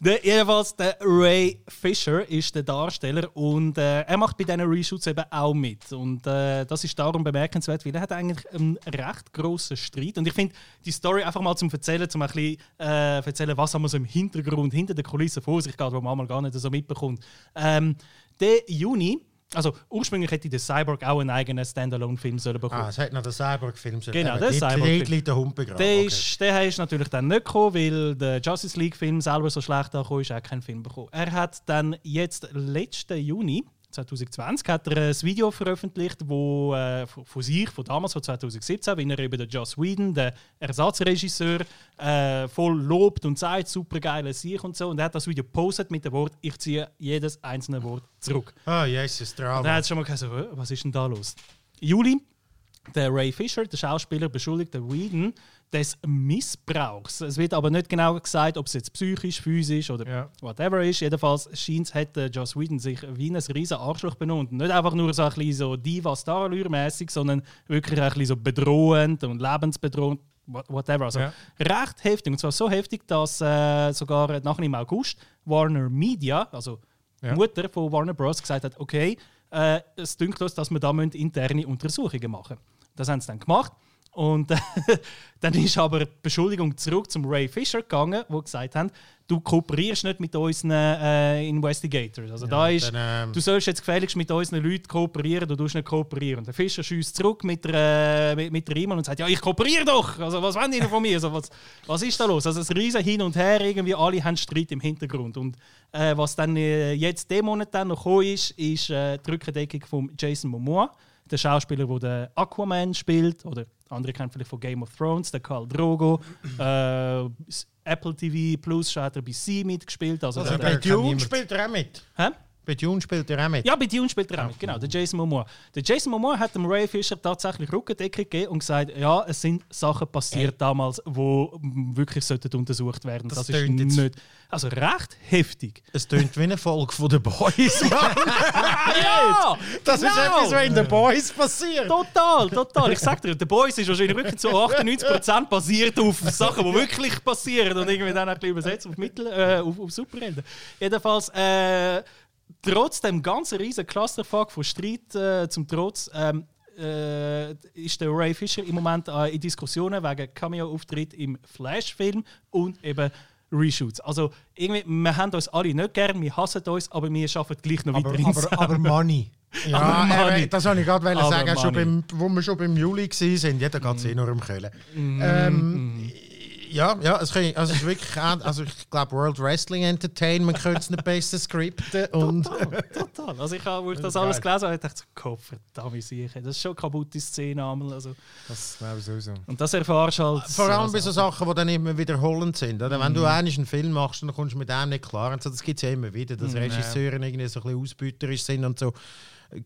Der, jedenfalls, der Ray Fisher ist der Darsteller und äh, er macht bei diesen Reshoots eben auch mit. Und äh, das ist darum bemerkenswert, weil er hat eigentlich einen recht grossen Streit. Und ich finde, die Story einfach mal zum Erzählen, zum ein bisschen äh, erzählen, was haben wir so im Hintergrund, hinter der Kulisse vor sich geht, wo man manchmal gar nicht so mitbekommt. Ähm, der Juni, also ursprünglich hätte der Cyborg auch einen eigenen Standalone-Film sollen bekommen. Ah, es hat noch den Cyborg-Film. Genau, der Cyborg-Film. Der begraben. Der, Okay. ist, der ist natürlich dann nicht gekommen, weil der Justice League-Film selber so schlecht angekommen ist, er hat keinen Film bekommen. Er hat dann jetzt letzten Juni 2020 hat er ein Video veröffentlicht, wo äh, von sich, von damals, von 2017, wie er über den Joss Whedon, den Ersatzregisseur, äh, voll lobt und sagt, super geile Sieg und so. Und er hat das Video gepostet mit dem Wort, ich ziehe jedes einzelne Wort zurück. Ah, Jesus, Und dann Drama. hat es schon mal gesagt, so, «Hä, was ist denn da los? Juli, der Ray Fisher, der Schauspieler, beschuldigt den Whedon des Missbrauchs. Es wird aber nicht genau gesagt, ob es jetzt psychisch, physisch oder Ja. whatever ist. Jedenfalls scheint es, hat der Joss Whedon sich wie ein riesen Arschloch benutzt. Nicht einfach nur so ein bisschen so diva star mäßig sondern wirklich ein bisschen so bedrohend und lebensbedrohend. what- Whatever. Also Ja. recht heftig. Und zwar so heftig, dass äh, sogar nachher im August Warner Media, also die Ja. Mutter von Warner Bros. gesagt hat, okay, äh, es dünkt uns, dass wir da müssen interne Untersuchungen machen Das haben sie dann gemacht. Und äh, dann ist aber die Beschuldigung zurück zum Ray Fisher gegangen, wo gesagt haben, du kooperierst nicht mit unseren äh, Investigators. Also da ist, dann, ähm, du sollst jetzt gefälligst mit unseren Leuten kooperieren, du tust nicht kooperieren. Und der Fischer schießt zurück mit der, äh, mit, der E-Mail und sagt, ja, ich kooperiere doch. Also was wollen die von mir? Also, was, was ist da los? Also ein riesen Hin und Her, irgendwie alle haben Streit im Hintergrund. Und äh, was dann äh, jetzt diesen Monat dann noch gekommen ist, ist äh, die Rückendeckung von Jason Momoa, der Schauspieler, der den Aquaman spielt, oder andere kennen vielleicht von Game of Thrones, der Khal Drogo. äh, Apple TV Plus hat er bei C mitgespielt. Also, Also bei Dune spielt er auch mit. Hä? Bei Dune spielt er auch mit. Ja, bei Dune spielt er auch mit, genau, der Jason Momoa. Der Jason Momoa hat dem Ray Fisher tatsächlich Rückendeckung gegeben und gesagt, ja, es sind Sachen passiert damals, die wirklich sollten untersucht werden. Das Das, ist tönt jetzt- nicht... Also recht heftig. Es tönt wie eine Folge von The Boys. Mann. ja! Das ist genau. etwas, was in The Boys passiert. Total, total. Ich sag dir, The Boys ist wahrscheinlich wirklich zu 98% basiert auf Sachen, die wirklich passieren und irgendwie dann ein bisschen übersetzt auf, Mittel, äh, auf, auf Superhelden. Jedenfalls, äh, trotz dem ganzen riesen Clusterfuck von Streit äh, zum Trotz, ähm, äh, ist der Ray Fisher im Moment äh, in Diskussionen wegen Cameo-Auftritt im Flash-Film und eben Reshoots. Also irgendwie, wir haben uns alle nicht gern, wir hassen uns, aber wir arbeiten gleich noch Aber, weiterhin aber, zusammen. aber Money. Ja, Aber Money. das wollte ich gerade Aber sagen, schon beim, wo wir schon beim Juli waren. Jeder geht es eh nur um Köln. Ähm, ja, ja es, kann, also ist wirklich, also ich glaube, World Wrestling Entertainment könnte es nicht besser skripten. Und Total, total. Also ich habe, wo ich das alles gelesen habe, dachte ich, Gott verdammt sicher. Das ist schon eine kaputte Szene einmal. Also. Das glaube ich sowieso. Und das erfahrst du halt. vor allem bei so Sachen, die dann immer wiederholend sind. Oder? Wenn Mhm. du einmal einen Film machst, dann kommst du mit dem nicht klar. Und so, das gibt es ja immer wieder, Mhm. dass Regisseure irgendwie so ein bisschen ausbeuterisch sind und so.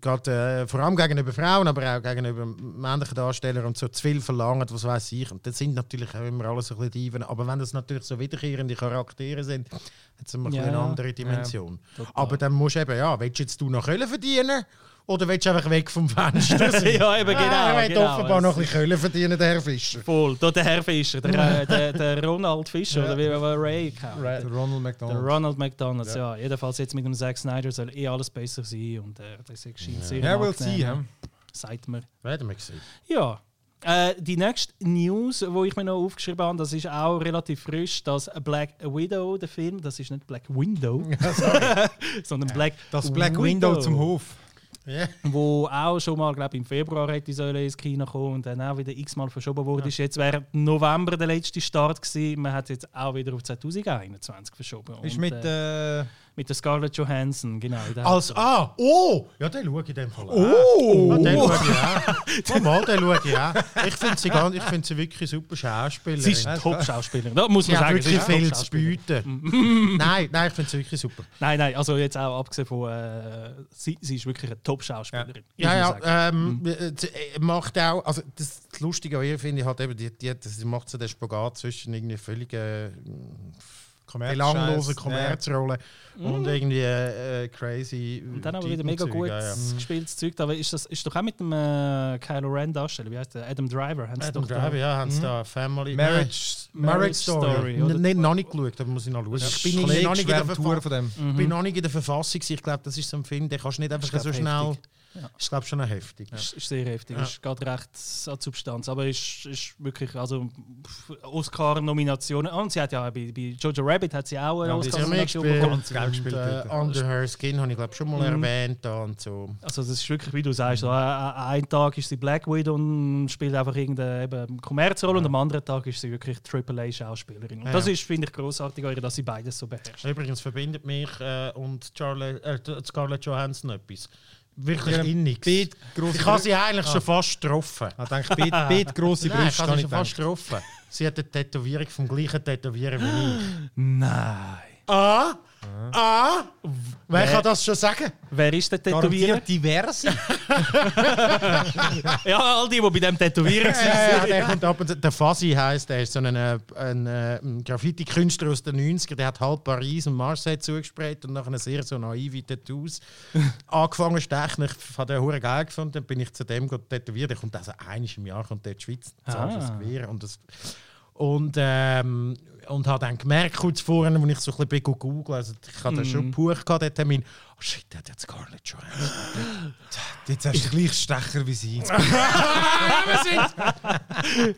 Gerade, äh, vor allem gegenüber Frauen, aber auch gegenüber männlichen Darstellern und so zu viel verlangen, was weiß ich. Und das sind natürlich auch immer alles ein bisschen Diven. Aber wenn das natürlich so wiederkehrende Charaktere sind, hat es immer Ja. eine andere Dimension. total. aber dann musst du eben, ja, willst du jetzt du noch Köln verdienen? Oder willst du einfach weg vom Fenster sein? ja, eben genau. Ah, er will genau. offenbar noch ein bisschen Köln verdienen, der Herr Fischer. Voll. Der Herr Fischer, der, äh, der, der Ronald Fischer, oder wie er Ray kennt. Der Ronald Der McDonald. Ronald McDonalds, ja. Jedenfalls jetzt mit dem Zack Snyder soll eh alles besser sein und äh, das scheint sehr Ja, we'll angenehm, see. hä? Sagt man. Werden wir sehen. Ja, Äh, die nächste News, wo ich mir noch aufgeschrieben habe, das ist auch relativ frisch, dass Black Widow, der Film, das ist nicht Black Window, sondern Black Das Black Window zum Hof. Ja. wo auch schon mal, glaube im Februar hätte sollen ins Kino kommen und dann auch wieder x-mal verschoben wurde. Ist Jetzt wäre November der letzte Start gewesen. Man hat es jetzt auch wieder auf 2021 verschoben. Ist Und, mit. äh, Äh, mit der Scarlett Johansson, genau. Als Ah, oh! Ja, den schaue ich in dem Fall. Oh! Ah, den schaue ich auch. Oh, mal, den schaue ich auch. Ich finde sie, ganz- ich find sie wirklich super Schauspielerin. Sie ist eine Top-Schauspielerin. Da muss man hat sagen, wirklich viel zu bieten. nein, nein, ich finde sie wirklich super. Nein, nein, also jetzt auch abgesehen von. Äh, sie, sie ist wirklich eine Top-Schauspielerin. Ja, ja, sagen. ähm, äh, sie, äh, macht auch, also das, Lustige an ihr finde ich halt eben, die, die, das- sie macht so den Spagat zwischen irgendwie völlig äh, belanglosen Kommerzrollen und irgendwie äh, äh, crazy Und dann aber wieder mega gut ja, ja. gespieltes Zeug. Aber ist das ist doch auch mit dem äh, Kylo Ren Darsteller, wie heißt der? Adam Driver. haben sie Adam doch da- Driver, ja, haben sie da Family... Marriage, Marriage Marriage Story, Story. oder? N- Nicht, noch nicht geschaut, aber muss ich noch schauen. Ich bin noch nicht in der von dem. Mhm. Ich bin noch nicht in der Verfassung. Ich glaube, das ist so ein Film, den kannst du nicht einfach so schnell. heftig. Ja. Ich glaube schon heftig. Ist, ist sehr heftig, Ja. ist gerade recht an die Substanz. Aber ist, ist wirklich, also Oscar-Nominationen. Und sie hat ja bei, bei Jojo Rabbit hat sie auch eine Ja, die haben Oscar-Nomination mitgespielt. bekommen. Ganz geil gespielt Und, äh. Under Her Skin habe ich glaube schon mal Mhm. erwähnt da und so. Also das ist wirklich, wie du sagst, so, äh, äh, einen Tag ist sie Black Widow und spielt einfach irgendeine eben, Kommerzrolle und am anderen Tag ist sie wirklich AAA-Schauspielerin. Und Ja, das ja. ist, finde ich, großartig, dass sie beides so beherrscht. Übrigens verbindet mich äh, und Charlotte, äh, Scarlett Johansson etwas. Wirklich Ja, innig. Ich habe sie eigentlich schon fast getroffen. Ich denke, beide, beide grosse Nein, ich Brüste. habe sie schon fast getroffen. Sie hat eine Tätowierung vom gleichen Tätowierer wie ich. Nein. Ah? Ah? Wer Wer- kann das schon sagen? Wer ist der Tätowierer? Diverse. Ja, all die, die bei dem Tätowierer sind. Ja, der kommt ab und. Der Fasi heisst, der ist so ein, äh, ein, äh, ein Graffiti-Künstler aus den 90er, der hat halb Paris und Marseille zugesprayt und nachher sehr so naive Tattoos angefangen zu stechen. Ich habe den hure geil gefunden, dann bin ich zu dem tätowiert. Der kommt also einmal im Jahr kommt der in die Schweiz, Ah. das Gewehr und das und, ähm, und habe dann gemerkt, kurz vorher, als ich so ein bisschen googeln also ich hatte schon gebucht, gehabt, den Termin. Oh shit, der hat jetzt gar nicht schon. Jetzt hast du gleich Stecher wie sie.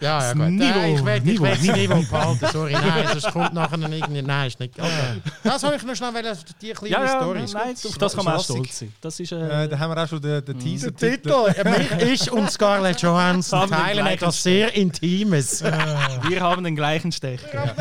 Ja, ja, gut. Niveau, Nein, ich werde ich Niveau, werd das Niveau behalten, sorry. Nein, sonst kommt nachher noch irgendwie... Nein, ist nicht... Okay. Das habe ich noch schnell wollen, die kleine Ja, ja, Story. nein, auf das kann man auch stolz sein. Das ist, Äh, äh, da haben wir auch schon den, den Der Teaser-Titel. Titel, äh, mich, ich und Scarlett Johansson Haben den teilen gleichen etwas sehr Intimes. wir haben den gleichen Stecher.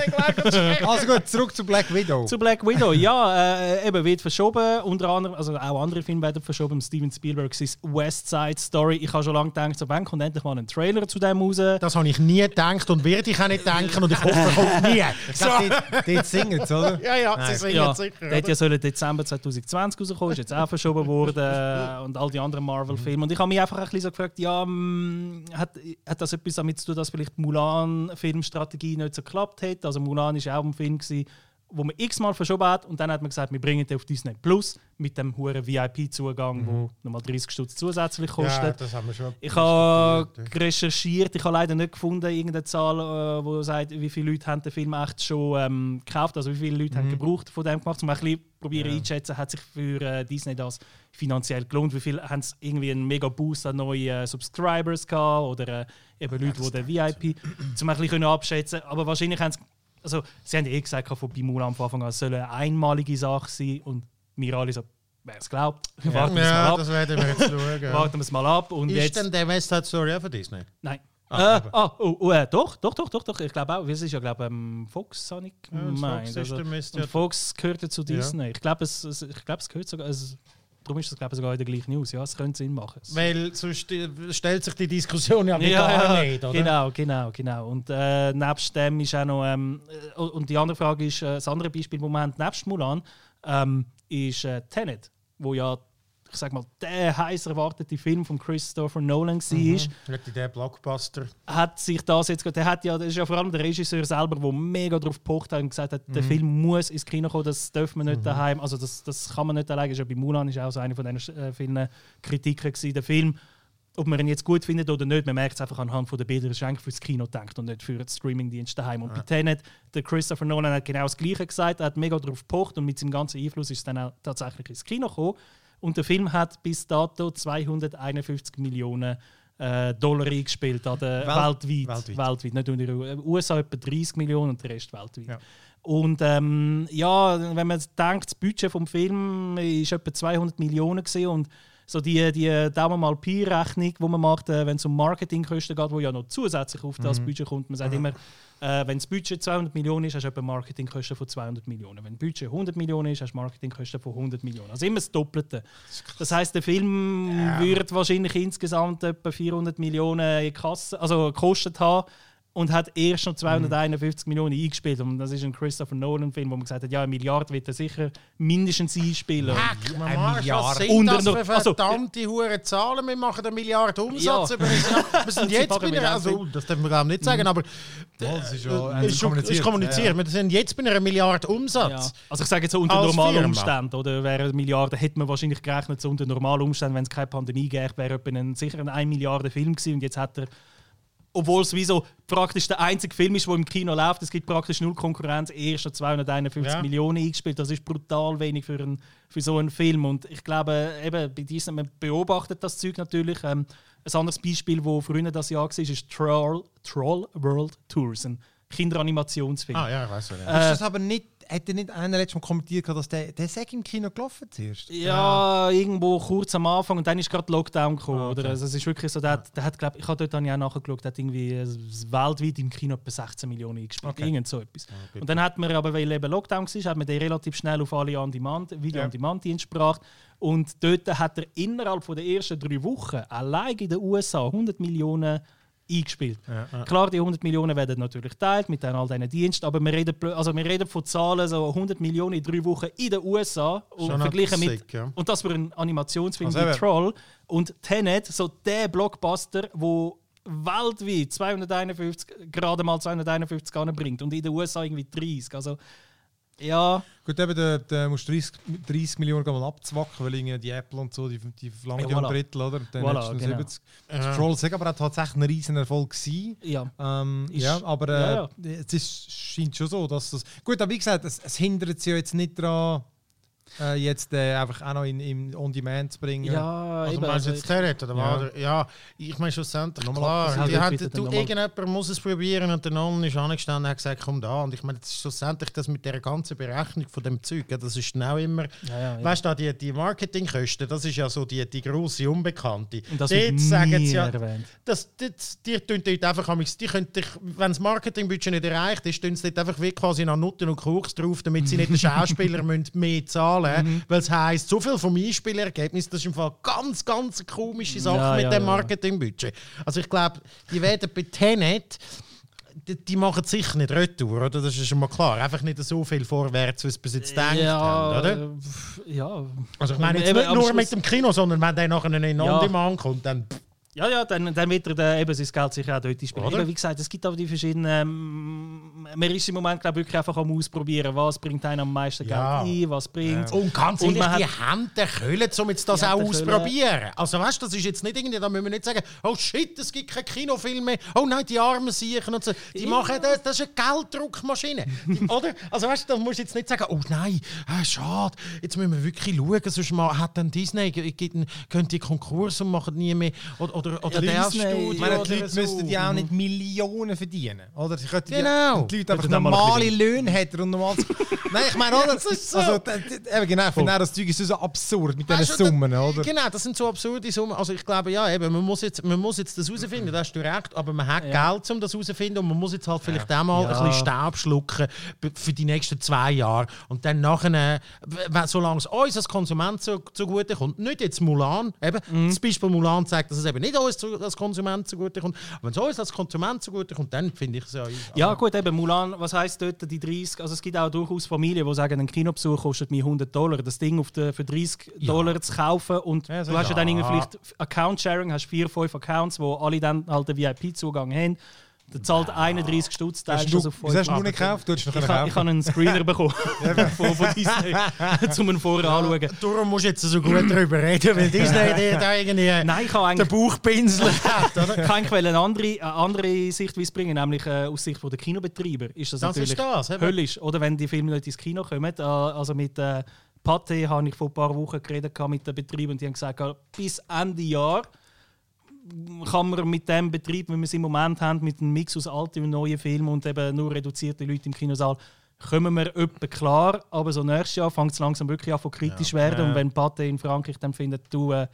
Also gut, zurück zu Black Widow. Zu Black Widow, ja, äh, eben wird verschoben. Unter anderem, also auch andere Filme werden verschoben. Steven Spielberg ist West Side Story. Ich habe schon lange gedacht, so wann kommt endlich mal ein Trailer zu dem raus. Das habe ich nie gedacht und werde ich auch nicht denken und ich hoffe, er kommt nie. Ich glaube, dort, singen oder? Ja, ja, sie singen Ja, sicher. der hätte ja sollen Dezember 2020 rauskommen, ist jetzt auch verschoben worden und all die anderen Marvel-Filme. Und ich habe mich einfach ein bisschen so gefragt, ja, mm, hat, hat das etwas damit zu tun, dass vielleicht die Mulan-Filmstrategie nicht so geklappt hat? Also Mulan ist auch ein Film gewesen, wo man x-mal verschoben hat und dann hat man gesagt, wir bringen den auf Disney Plus mit dem hohen VIP-Zugang, der nochmal 30 Stutz zusätzlich kostet. Ja, das haben wir schon Ich habe recherchiert, ich habe leider nicht gefunden, irgendeine Zahl, äh, wo sagt, wie viele Leute haben den Film echt schon ähm, gekauft, also wie viele Leute haben gebraucht von dem gemacht, um ein bisschen probieren einzuschätzen, hat sich für äh, Disney das finanziell gelohnt, wie viel haben sie irgendwie einen mega Boost an neue äh, Subscribers gehabt oder äh, eben Leute, die den VIP, zum ein bisschen abschätzen, aber wahrscheinlich haben sie, also sie haben eh gesagt von bei Mulan von Anfang an, es soll eine einmalige Sache sein und wir alle so, wer es glaubt, warten wir es mal Ja, ab. das werden wir jetzt schauen. Warten wir es mal ab. Und Ist jetzt, denn der West Side Story auch von Disney? Nein. Ah, äh, ah, oh, oh, äh, doch, doch, doch, doch, doch. Ich glaube auch. Es ist ja, glaube ähm, Fox, habe ich Ja, gemeint. Fox also, ja- Fox gehört ja zu Ja. Disney. Ich glaube, es, es, ich glaube, es gehört sogar. Es, darum ist es, glaube ich, sogar in der gleichen News. Ja, es könnte Sinn machen. Weil sonst äh, stellt sich die Diskussion ja, gar nicht, oder? Genau, genau, genau. Und äh, nebst dem ist auch noch. Ähm, äh, und die andere Frage ist, äh, das andere Beispiel, wo wir haben, nebst Mulan, ähm, ist äh, Tenet, wo ja, ich sag mal, der heiß erwartete Film von Christopher Nolan war. Mhm. Hat der Blockbuster. hat sich das jetzt, der hat ja, das ist ja vor allem der Regisseur selber, der mega darauf gepocht hat und gesagt hat, der Film muss ins Kino kommen, das dürfen wir nicht daheim, also das, das kann man nicht ist ja bei Mulan ist auch so eine von diesen äh, vielen Kritiken gewesen. Der Film, ob man ihn jetzt gut findet oder nicht, man merkt es einfach anhand von der Bilder, ist eigentlich fürs Kino gedacht und nicht für den Streamingdienst daheim. Und bei Tenet, der Christopher Nolan hat genau das Gleiche gesagt, er hat mega darauf gepocht und mit seinem ganzen Einfluss ist es dann auch tatsächlich ins Kino gekommen. Und der Film hat bis dato 251 Millionen äh, Dollar eingespielt an der, Welt- weltweit, weltweit. weltweit. Nicht nur in EU- USA etwa 30 Millionen und der Rest weltweit. Ja. Und ähm, ja, wenn man denkt, das Budget vom Film ist etwa 200 Millionen gewesen und so die, die Daumen mal Pi-Rechnung, die man macht, äh, wenn es um Marketingkosten geht, wo ja noch zusätzlich auf Mhm. das Budget kommt. Man sagt immer, äh, wenn das Budget 200 Millionen ist, hast du etwa Marketingkosten von 200 Millionen. Wenn das Budget 100 Millionen ist, hast du Marketingkosten von 100 Millionen. Also immer das Doppelte. Das heißt, der Film wird wahrscheinlich insgesamt etwa 400 Millionen in Kasse, also gekostet haben und hat erst noch 251 Millionen eingespielt. Und das ist ein Christopher Nolan-Film, wo man gesagt hat, ja, eine Milliarde wird er sicher mindestens einspielen. Heck, man eine Milliarde. sind Unter das noch- also- verdammte hure Zahlen? Wir machen eine Milliarde Umsatz Ja. Wir sind jetzt bei einer, also, das dürfen wir glaube ich nicht sagen, aber das ist ja äh, ist, schon, ist kommuniziert. Wir sind jetzt bei einer Milliarde Ja. Umsatz. Also ich sage jetzt so unter Als normalen Firma. Umständen oder wäre eine Milliarde, hätte man wahrscheinlich gerechnet, so unter normalen Umständen, wenn es keine Pandemie gäbe, wäre etwa ein, sicher ein 1 Milliarde Film gewesen und jetzt hat er obwohl es wie so praktisch der einzige Film ist, der im Kino läuft, es gibt praktisch null Konkurrenz, erst schon 251 Ja. Millionen eingespielt. Das ist brutal wenig für, einen, für so einen Film. Und ich glaube, eben bei diesem, man beobachtet das Zeug natürlich. Ähm, ein anderes Beispiel, das früher das Jahr war, ist Troll, Troll World Tours, ein Kinderanimationsfilm. Ah ja, ich weiß nicht. Ist das aber nicht, hätte nicht einer letztes Mal kommentiert, dass der, der sei im Kino gelaufen zuerst? Ja, irgendwo kurz am Anfang und dann ist gerade Lockdown gekommen. Ah, okay. oder? Also es ist wirklich so, der, hat- der hat, glaub, ich habe dort dann ja nachgeschaut, der hat irgendwie äh, weltweit im Kino etwa 16 Millionen eingespielt. Okay. Irgend so etwas. und dann hat man aber, weil eben Lockdown war, hat man den relativ schnell auf alle On-Demand, Video-on-Demand-Dienste gebracht. Und dort hat er innerhalb von der ersten drei Wochen allein in den USA 100 Millionen eingespielt. Klar, die 100 Millionen werden natürlich geteilt mit all diesen Diensten, aber wir reden, also wir reden von Zahlen, so 100 Millionen in drei Wochen in den USA und Schon verglichen mit sick, ja. und das für einen Animationsfilm Also wie. Troll. Und Tenet, so der Blockbuster, wo weltweit 251, gerade mal 251 anbringt und in den USA irgendwie 30. Also, ja, Gut, eben, da, da musst du 30, 30 Millionen mal abzwacken, weil irgendwie die Apple und so, die, die verlangen Ja, ja, voilà. ein Drittel, oder? Dann Voilà, genau. 70. Das Troll ist aber auch tatsächlich ein riesen Erfolg gewesen. ja. Ähm, Ist- ja, aber äh, ja, es ist, scheint schon so, dass das. Gut, aber wie gesagt, es, es hindert sie ja jetzt nicht daran, äh, jetzt äh, einfach auch noch in, in On-Demand zu bringen. Ja, Also eben, meinst du also jetzt Tenet oder Ja. was? Ja, ich meine schlussendlich, Nochmal klar, die haben, wieder du, irgendjemand muss es probieren und der Nolan ist angestanden und hat gesagt, komm da. Und ich meine, das ist schlussendlich das mit der ganzen Berechnung von dem Zeug, ja, das ist genau immer, Ja, ja, weißt du, die, die Marketingkosten, das ist ja so die, die grosse Unbekannte. Und das Dort wird sagen nie sie ja, erwähnt. das, das, die tun dort einfach, amigs- die können dich, wenn das Marketingbudget nicht erreicht ist, tun sie dort einfach wie quasi noch Nutten und Koks drauf, damit sie nicht den Schauspieler müssen mehr zahlen Mhm. müssen. Weil es heisst, so viel vom Einspielergebnis, das ist im Fall ganz, ganz komische Sache Ja, mit ja, dem. Marketingbudget. Also ich glaube, die werden bei Tenet, die, die machen sicher nicht retour, oder? Das ist schon mal klar. Einfach nicht so viel vorwärts, wie sie bis jetzt gedacht ja, haben, oder? pff, ja. Also ich meine jetzt nicht nur mit dem Kino, sondern wenn der nachher in. On-Demand kommt, dann... Ja, ja, dann, dann wird er dann eben sein Geld sicher auch dort spielen. Eben, wie gesagt, es gibt aber die verschiedenen. Ähm, man ist im Moment, glaube ich, wirklich einfach am Ausprobieren, was bringt einen am meisten Ja. Geld ein, was bringt. Und ganz Und ehrlich, man die hat- haben den Köln, um jetzt das auch auszuprobieren. Also weißt du, das ist jetzt nicht irgendwie, da müssen wir nicht sagen, oh shit, es gibt keinen Kinofilm mehr, oh nein, die armen Siechen und so. Die machen das, das ist eine Gelddruckmaschine. Die, oder? Also weißt du, da musst du jetzt nicht sagen, oh nein, ah, schade, jetzt müssen wir wirklich schauen, sonst mal, hat dann Disney, die Konkurs und machen nie mehr, oder, oder, oder Ja, der Disney, Studio Ich meine, die oder Leute so. müssten ja auch nicht Millionen verdienen. Oder? Sie könnten Genau. Ja, die Leute einfach normale Löhne hätten und normal. Nein, ich meine, oder? Das ist so. Also, eben genau, ich finde auch, das Zeug ist so absurd mit diesen du, Summen, oder? Genau, das sind so absurde Summen. Also ich glaube, ja, eben, man, muss jetzt, man muss jetzt das herausfinden, da hast du recht, aber man hat Geld, um das herauszufinden und man muss jetzt halt vielleicht auch mal Ja. ein bisschen Staub schlucken für die nächsten zwei Jahre und dann nachher, solange es uns als Konsument zugute kommt, nicht jetzt Mulan, eben, Mhm. das Beispiel Mulan zeigt, dass es eben nicht uns zu- als Konsument zugute kommt, aber wenn es uns als Konsument zugute kommt, dann finde ich es ja... Ja, gut, eben Mulan, was heisst dort die 30? Also, es gibt auch durchaus Familien, die sagen, ein Kinobesuch kostet mir 100 Dollar. Das Ding auf der, für 30 Dollar zu kaufen und Ja, so du hast ja dann ja. irgendwie vielleicht Account-Sharing, hast vier, fünf Accounts, wo alle dann halt den VIP-Zugang haben. Der zahlt 31 Stutz, Hast du, das auf wieso hast du fünf. nicht gekauft? Du hättest noch Ich, ha- ich habe einen Screener bekommen von, von Disney, um ihn vorher anzuschauen. Darum musst du jetzt so gut darüber reden, weil Disney dir da irgendwie Nein, ich den Bauchpinsel hat, oder? ich kann eine andere, eine andere Sichtweise bringen, nämlich äh, aus Sicht der Kinobetreiber. Ist das, Das natürlich ist das, eben. höllisch. Oder wenn die Filme nicht ins Kino kommen. Äh, also mit äh, Pathé habe ich vor ein paar Wochen geredet mit den Betreibern und die haben gesagt, äh, bis Ende Jahr kann man mit dem Betrieb, wie wir es im Moment haben, mit einem Mix aus alten und neuen Filmen und eben nur reduzierte Leute im Kinosaal, kommen wir etwa klar. Aber so nächstes Jahr fängt es langsam wirklich an, von kritisch ja. werden. Und wenn Pate in Frankreich dann findet, du äh,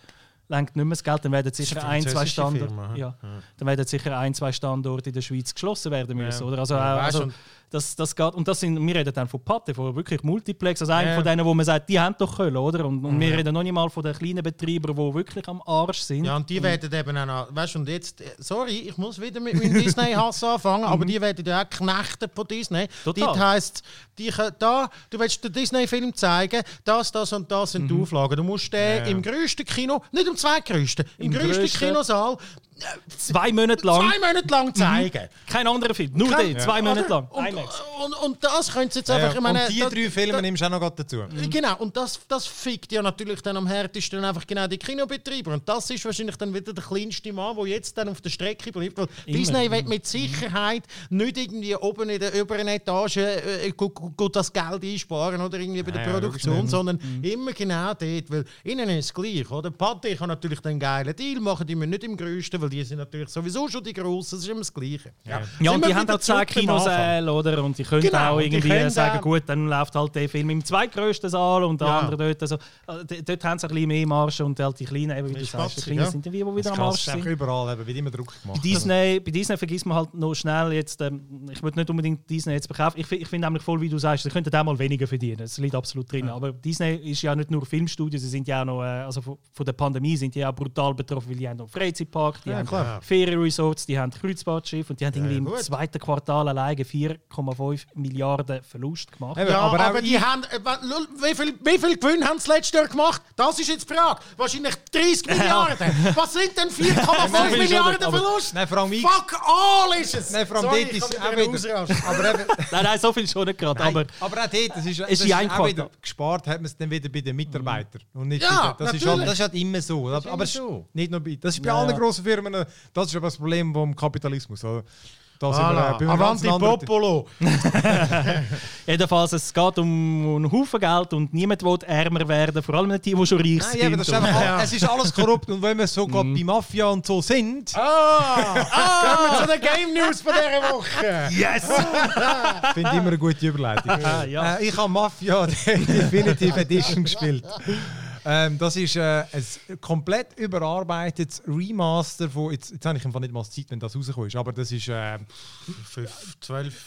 lenkt nicht mehr das Geld, dann werden sicher ein, zwei Standorte, ja, dann werden sicher ein, zwei Standorte in der Schweiz geschlossen werden müssen, ja. oder? Also, ja, also, das, das geht, und das sind, wir reden dann von Pate, von wirklich Multiplex, also einer ja. von denen, wo man sagt, die haben doch können, oder? Und, und wir reden noch nicht mal von den kleinen Betreibern, die wirklich am Arsch sind. Ja, und die werden eben auch weißt du, und jetzt, sorry, ich muss wieder mit meinem Disney-Hass anfangen, aber die werden ja auch Knechte von Disney. Total. Das heisst, die, da, du willst den Disney-Film zeigen, das, das und das sind mhm. die Auflagen. Du musst den ja. im grössten Kino, nicht im zweitgrößten, im, im grössten Kinosaal zwei Monate lang. Zwei Monate lang mhm. zeigen. Mhm. Kein anderer Film, nur Kein, den, zwei Monate lang. Und, und, und, das könnt ihr jetzt einfach. Ja, ich meine, und die da, drei Filme da, nimmst du auch noch dazu. Mhm. Genau, und das, das fickt ja natürlich dann am härtesten einfach genau die Kinobetreiber. Und das ist wahrscheinlich dann wieder der kleinste Mann, der jetzt dann auf der Strecke bleibt. Weil Disney wird mit Sicherheit nicht irgendwie oben in der oberen Etage äh, gut das Geld einsparen oder irgendwie bei der ja, Produktion, sondern mhm. immer genau dort. Weil ihnen ist es gleich. Oder? Pate kann natürlich den geilen Deal machen, die wir nicht im größten weil die sind natürlich sowieso schon die Grossen, das ist immer das Gleiche. Ja, ja und die haben auch zwei Kinosäle, oder? Und die können genau, auch irgendwie können sagen, gut, dann läuft halt der Film im zweitgrößten Saal und der ja. andere dort. Also, äh, dort haben sie ein bisschen mehr Marge und halt die Kleinen, eben, wie du sagst, die Kleinen ja. sind die, die wieder am Marsch sind. überall, eben, wird immer Druck gemacht. Bei Disney, bei Disney vergisst man halt noch schnell jetzt, ähm, ich würde nicht unbedingt Disney jetzt bekaufen, ich, ich finde nämlich voll, wie du sagst, sie könnten da mal weniger verdienen, das liegt absolut drin. Aber Disney ist ja nicht nur Filmstudio, sie sind ja auch noch, äh, also von, von der Pandemie sind die ja brutal betroffen, weil die haben noch Freizeitpark, die haben klar. Ferienresorts, die haben Kreuzfahrtschiffe und die haben irgendwie ja, im zweiten Quartal alleine 4,5 Milliarden Verlust gemacht. Ja, aber, aber die haben, äh, wie viel, wie viel Gewinn haben sie letztes Jahr gemacht? Das ist jetzt die Frage. Wahrscheinlich 30 Milliarden. Was sind denn 4,5 Milliarden Verlust? Nein, vor allem Fuck all ist es! Nein, vor allem dort ist auch wieder... aber eben, nein, nein, so viel schon nicht gerade. Aber, aber auch dort, das ist, das ist, auch wieder gespart, hat man es dann wieder bei den Mitarbeitern. Und nicht ja, das, ist halt, das ist halt immer so. Das aber so. nicht nur bei... Das ist bei ja. allen grossen Firmen... Das ist aber das Problem vom Kapitalismus. Oder? Da voilà. sind wir, Avanti Popolo! Jedenfalls, es geht um einen Haufen Geld und niemand will ärmer werden, vor allem nicht die, die schon reich Nein, sind. Ist einfach, ja. Es ist alles korrupt und wenn wir so gerade mm. bei Mafia und so sind... Ah! ah Kommen wir zu den Game News von dieser Woche! Yes! Ich finde immer eine gute Überleitung. Ah, ja. äh, ich habe Mafia Definitive Edition gespielt. Ähm, das ist äh, ein komplett überarbeitetes Remaster von. Jetzt, jetzt habe ich einfach nicht mal Zeit, wenn das rauskommt. Aber das ist. Äh, 5, 12.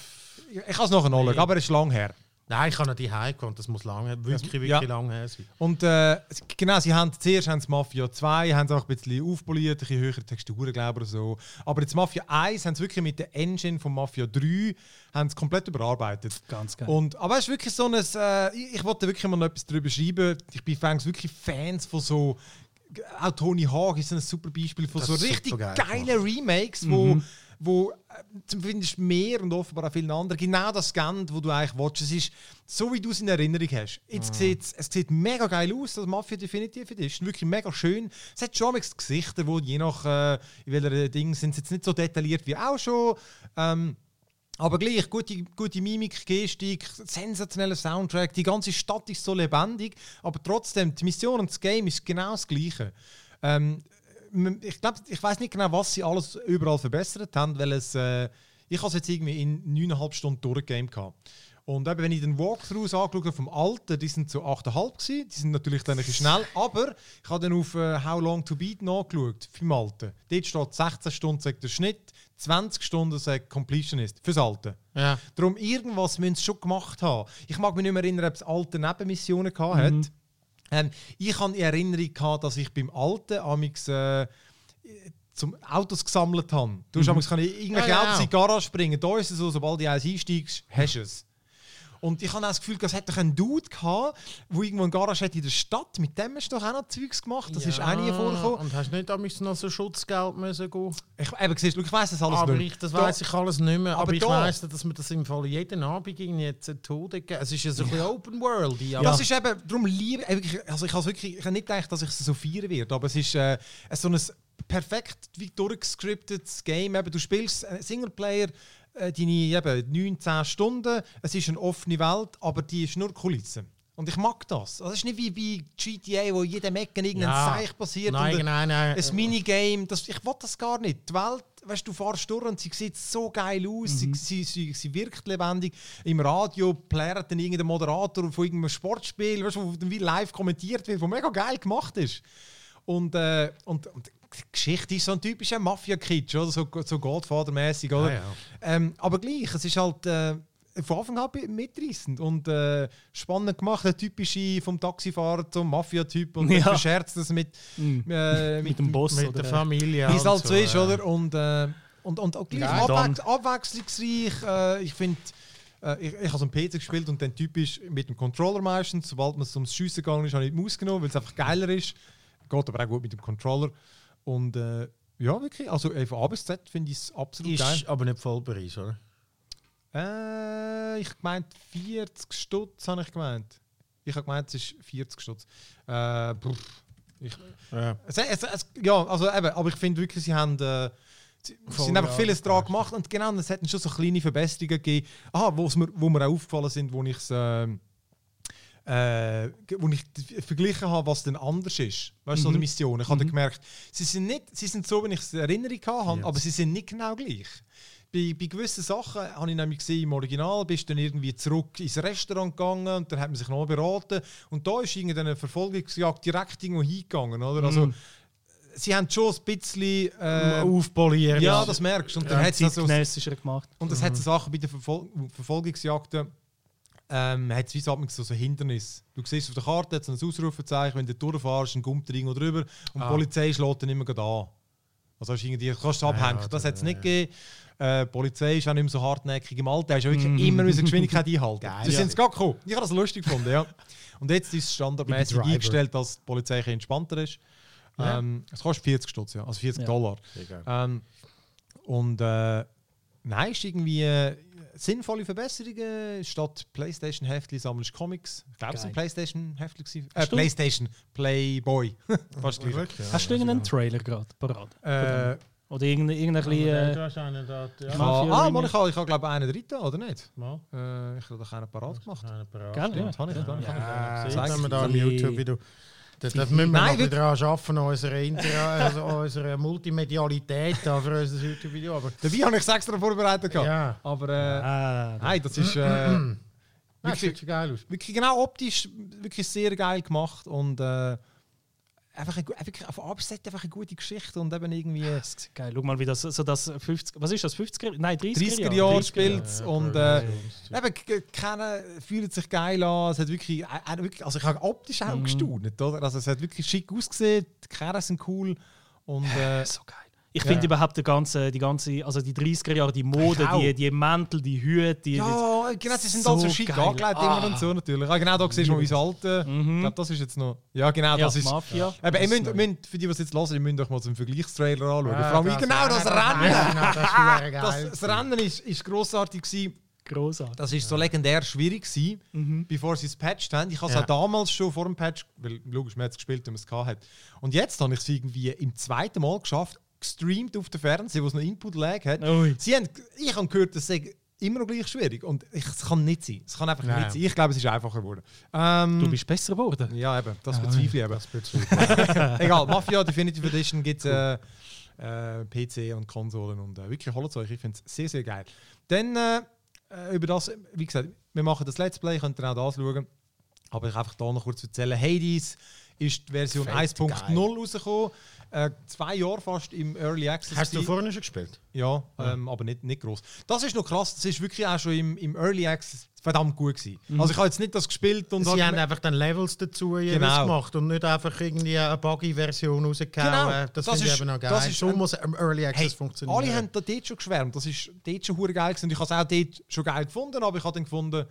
Ich kann es nachher nachschauen, aber es ist lang her. Nein, ich habe noch die Heimgekommen, das muss lange, wirklich, wirklich ja. lang her sein. Und äh, genau, sie haben zuerst haben sie Mafia 2, haben es auch ein bisschen aufpoliert, ein bisschen höhere Texturen, glaube ich, oder so. Aber jetzt Mafia 1 haben sie wirklich mit der Engine von Mafia 3 haben komplett überarbeitet. Ganz geil. Und, aber es ist wirklich so ein, äh, ich wollte wirklich mal noch etwas darüber schreiben. Ich bin wirklich Fans von so auch Tony Hawk ist ein super Beispiel von das so richtig geilen Remakes, wo mhm wo äh, zumindest mehr und offenbar auch vielen anderen genau das kennt, wo du eigentlich willst. Es ist so, wie du es in Erinnerung hast. Jetzt ah. sieht es sieht mega geil aus, das Mafia Definitive ist. ist wirklich mega schön. Es hat schon Gesichter, wo je nach äh, in welcher Ding sind jetzt nicht so detailliert wie auch schon. Ähm, aber gleich, gute, gute Mimik, Gestik, sensationeller Soundtrack, die ganze Stadt ist so lebendig, aber trotzdem, die Mission und das Game ist genau das Gleiche. Ähm, ich glaube, ich weiß nicht genau, was sie alles überall verbessert haben, weil es, äh, ich habe es jetzt irgendwie in 9,5 Stunden durchgegame gehabt. Und eben, wenn ich den Walkthroughs angeschaut habe vom Alten, die sind so 8,5 gewesen. Die sind natürlich dann ein bisschen schnell, aber ich habe dann auf uh, How Long to Beat nachgeschaut, vom Alten. Dort steht 16 Stunden sagt der Schnitt, 20 Stunden sagt Completionist, fürs Alte. Ja. Darum, irgendwas müssen sie schon gemacht haben. Ich mag mich nicht mehr erinnern, ob es alte Nebenmissionen gehabt mhm. hat. Ähm, ich habe in Erinnerung gehabt, dass ich beim Alten amix äh, zum Autos gesammelt habe. Du mhm. kann ich irgendwelche ja, Autos in die Garage bringen. Da ist es so, sobald du eins einsteigst, hast du es. Und ich habe auch das Gefühl, es hätte einen Dude gehabt, der irgendwo eine Garage hat in der Stadt. Mit dem hast du doch auch noch Zeugs gemacht. Das ja, ist auch nie vorgekommen. Und hast nicht damals noch so Schutzgeld müssen gehen? Ich, eben, siehst, ich weiss das alles aber nicht. Ich, das weiss ich alles nicht mehr. Aber, aber ich da. weiss, dass wir das im Fall jeden Abend jetzt Tode geben. Es ist ja so ein bisschen Open World. Ja. Das ist eben, darum liebe also ich, wirklich, ich habe nicht gedacht, dass ich es so feiern werde, aber es ist äh, so ein perfekt wie durchgescriptetes Game. Eben, du spielst Singleplayer äh, deine eben 19 Stunden. Es ist eine offene Welt, aber die ist nur Kulisse. Und ich mag das. Also, es ist nicht wie bei GTA, wo jeder Mecken irgendein Ja. Zeich passiert. Nein, und nein, nein. ein Minigame. Das, ich will das gar nicht. Die Welt, weißt du, du fährst durch und sie sieht so geil aus. Sie, sie, sie, sie wirkt lebendig. Im Radio plärt dann irgendein Moderator von irgendeinem Sportspiel, weißt du, wo dann wie live kommentiert wird, wo mega geil gemacht ist. Und, äh, und, und Geschichte ist so ein typischer Mafia-Kitsch, oder? So, so Godfather-mäßig, oder? Ah, ja. Ähm, aber gleich, es ist halt äh, von Anfang an mitreißend und äh, spannend gemacht. Der typische vom Taxifahrer zum Mafia-Typ und Ja. ja. verscherzt das mit, Mhm. äh, Mit dem Boss. Mit oder? der Familie. wie es halt so ist, ja. oder? Und, äh, und, und auch gleich Ja, abwech abwechslungsreich. Äh, ich finde, äh, ich, ich habe so einen PC gespielt und dann typisch mit dem Controller meistens. Sobald man ums Schiessen gegangen ist, habe ich die Maus genommen, weil es einfach geiler ist. Geht aber auch gut mit dem Controller. Und äh, ja, wirklich, also äh, von A bis Z finde ich es absolut geil. Ist aber nicht Vollpreis, oder? Äh, ich gemeint 40 Stutz, habe ich gemeint. Ich habe gemeint, es ist 40 Stutz. Äh, ich, Ja. es, es, es, ja, also eben, aber ich finde wirklich, sie haben, äh, sie, Voll, sind einfach ja, vieles dran gemacht und genau, es hätten schon so kleine Verbesserungen gegeben, ah, mir, wo mir auch aufgefallen sind, wo ich es ähm, äh, wo ich verglichen habe, was denn anders ist. Weißt du, so Mhm. eine Mission. Ich habe dann Mhm. gemerkt, sie sind, nicht, sie sind so, wie ich es in Erinnerung habe, Jetzt. aber sie sind nicht genau gleich. Bei, bei gewissen Sachen habe ich nämlich gesehen, im Original bist du dann irgendwie zurück ins Restaurant gegangen und dann hat man sich noch beraten. Und da ist irgendeine Verfolgungsjagd direkt irgendwo hingegangen. Oder? Also, Mhm. sie haben schon ein bisschen. Äh, Aufpolieren. ja, das merkst du. Und dann Ja, hat es also, gemacht. und das hat so Sachen bei den Verfol Verfolgungsjagden. Ähm, hat es wie so, so, Hindernis. Du siehst auf der Karte so ein Ausrufezeichen, wenn du durchfährst, ein kommt irgendwo drüber und Ah. die Polizei schlägt dann immer an. Also hast du irgendwie, kannst du Ja, abhängen. ja, das hat es nicht ja. gegeben. Äh, die Polizei ist auch nicht mehr so hartnäckig im Alter. Hast ja wirklich Mhm. immer müssen Geschwindigkeit einhalten. Geil. Sie sind es gerade gekommen. Ich habe das lustig gefunden, ja. Und jetzt ist es standardmäßig eingestellt, dass die Polizei ein entspannter ist. Ähm, es kostet 40 Stutz, ja. Also 40 Ja. Dollar. Ähm, und äh, nein, ist irgendwie sinnvolle Verbesserungen. Statt Playstation-Heftli sammelst du Comics. Ich glaube, es Geil. ein Playstation-Heftli. Äh, Playstation, Playboy. Fast. Wirklich, ja. Hast du irgendeinen Trailer gerade parat? Äh, Oder irgendein, irgendein Ja, bisschen, du äh, hast einen da, ja. ah, mal, ich habe, ich habe glaube ich einen dritten, oder nicht? Mal. Äh, ich habe doch einen parat gemacht. Einen parat. Gell, ja. Habe ich, ich. Ja, Zeig wir da im sie. Da müssen wir Nein, noch daran arbeiten, unsere, Inter also unsere Multimedialität da für unser YouTube-Video. Aber Dabei habe ich es extra vorbereitet. gehabt. ja, Aber äh, ah, nein, das ist äh, Nein, das wirklich, sieht schon geil aus. wirklich genau optisch wirklich sehr geil gemacht und äh, einfach, eine, wirklich auf Abset einfach eine gute Geschichte und eben irgendwie das sieht geil. Schau mal, wie das, so das 50, was ist das, 50er? Nein, 30er, 30er Jahre. Jahre 30er spielt Ja, und ja, äh, eben k- keiner fühlt sich geil an. Es hat wirklich, äh, äh, wirklich also ich habe optisch auch Mhm. gestaunt, oder? Also es hat wirklich schick ausgesehen, die Kerne sind cool und äh, So geil. Ich Ja. finde überhaupt die ganze, die ganze, also die 30er Jahre, die Mode, Ich die, die Mäntel, die Hüte, die, ja, genau, sie sind so also schick angelegt immer Ah. und so natürlich. Ah, genau, da siehst du mal unser alte. Ich Mhm. glaube, das ist jetzt noch. Ja, genau, ja, das ist. Mafia. Eben, Das ihr müsst, müsst, für die, die es jetzt hören, ihr müsst euch mal so einen Vergleichstrailer anschauen. Ja, Vor allem, genau das ja, Rennen. genau, das Das, das Rennen ist, ist grossartig gewesen. grossartig. Das ist so legendär schwierig gewesen, Mhm. bevor sie es patcht haben. Ich habe es Ja. auch damals schon vor dem Patch, weil logisch, man hat es gespielt, wenn man es hat. Und jetzt habe ich es irgendwie im zweiten Mal geschafft, gestreamt auf dem Fernsehen, wo es noch Input-Lag hat. Ui. Sie haben, ich habe gehört, das sei immer noch gleich schwierig. Und es kann nicht sein. Es kann einfach Nein. nicht sein. Ich glaube, es ist einfacher geworden. Ähm, Du bist besser geworden. ja, eben, das bezweifle ich eben. Das bezweifle Egal, Mafia Definitive Edition gibt es äh, äh, PC und Konsolen und äh, wirklich holt euch. Ich finde es sehr, sehr geil. Dann äh, über das, wie gesagt, wir machen das Let's Play, könnt ihr auch das schauen. Aber ich einfach da noch kurz erzählen. Hades ist die Version Fett 1.0 rausgekommen. Äh, zwei Jahre fast im Early Access. Hast du vorhin schon gespielt? Ja, ähm, aber nicht, nicht groß. Das ist noch krass. Das ist wirklich auch schon im, im Early Access verdammt gut gewesen. Also ich habe jetzt nicht das gespielt und Sie hab haben einfach dann Levels dazu Genau. gemacht und nicht einfach irgendwie eine Buggy-Version rausgehauen. Genau. Das, Das finde ich ist- eben noch geil. das ist so muss im Early Access Hey, funktionieren. alle haben da dort schon geschwärmt. Das ist dort schon geil gewesen. Ich habe es auch dort schon geil gefunden, aber ich habe dann gefunden,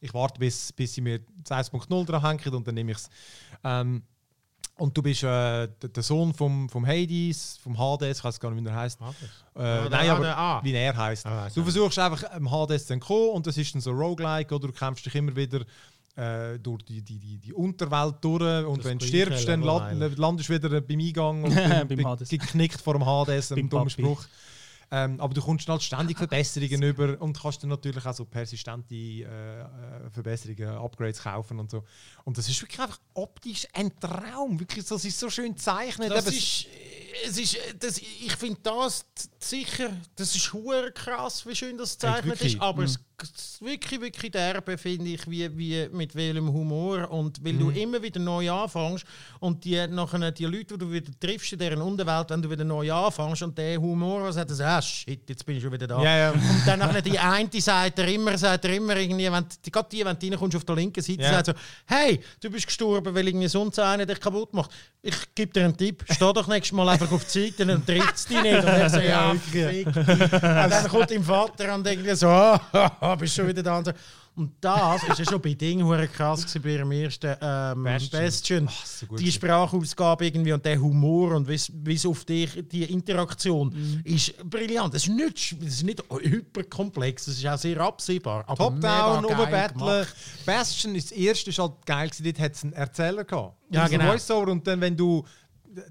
ich warte bis, bis sie mir das 1.0 dran hängen und dann nehme ich es. Ähm, und du bist äh, der, Sohn vom, vom Hades, vom Hades, ich weiß gar nicht, wie er heißt. Ah, Äh, Ah, nein, ah, aber der A. wie er heißt. Ah, du versuchst einfach am Hades zu kommen und das ist dann so Roguelike oder du kämpfst dich immer wieder äh, durch die, die, die, die Unterwelt durch und Das wenn du stirbst, dann landest du wieder beim Eingang und Beim bin Hades. geknickt vor dem Hades, Beim ein dummer Papi. Spruch. Ähm, aber du kommst halt ständig Verbesserungen über und kannst dann natürlich auch so persistente äh, äh, Verbesserungen, Upgrades kaufen und so. Und das ist wirklich einfach optisch ein Traum. Wirklich, das ist so schön gezeichnet. Das ist, es ist, das, ich finde das sicher, das ist krass, wie schön das gezeichnet ist, aber es es wirklich, wirklich derbe finde ich, wie, wie mit welchem Humor und weil du immer wieder neu anfängst und die, nachher die Leute, die du wieder triffst in deren Unterwelt, wenn du wieder neu anfängst und der Humor, was hat das, ah shit, jetzt bin ich schon wieder da. Ja, ja. Und dann nachher die eine sagt er immer, sagt er immer irgendwie, wenn die, gerade die, wenn du reinkommst auf der linken Seite, Ja. sagt so, hey, du bist gestorben, weil irgendwie sonst einer dich kaputt macht. Ich gebe dir einen Tipp, steh doch nächstes Mal einfach auf die Seite und tritt es dich nicht. Und er so, ja, fick dich. Und dann kommt dein Vater und irgendwie so, ah, bist schon wieder da. Und, so. und das ist ja schon bei Ding krass gewesen, bei ihrem ersten ähm, Bastion. Bastion. so gut die. Sprachausgabe irgendwie und der Humor und wie es auf dich, die Interaktion ist brillant. Es ist nicht, es ist nicht hyperkomplex, es ist auch sehr absehbar. Top-Down, gemacht. Bastion ist das erste, ist halt geil gewesen, dort hat es einen Erzähler gehabt. Ja, genau. Voice-Over und dann, wenn du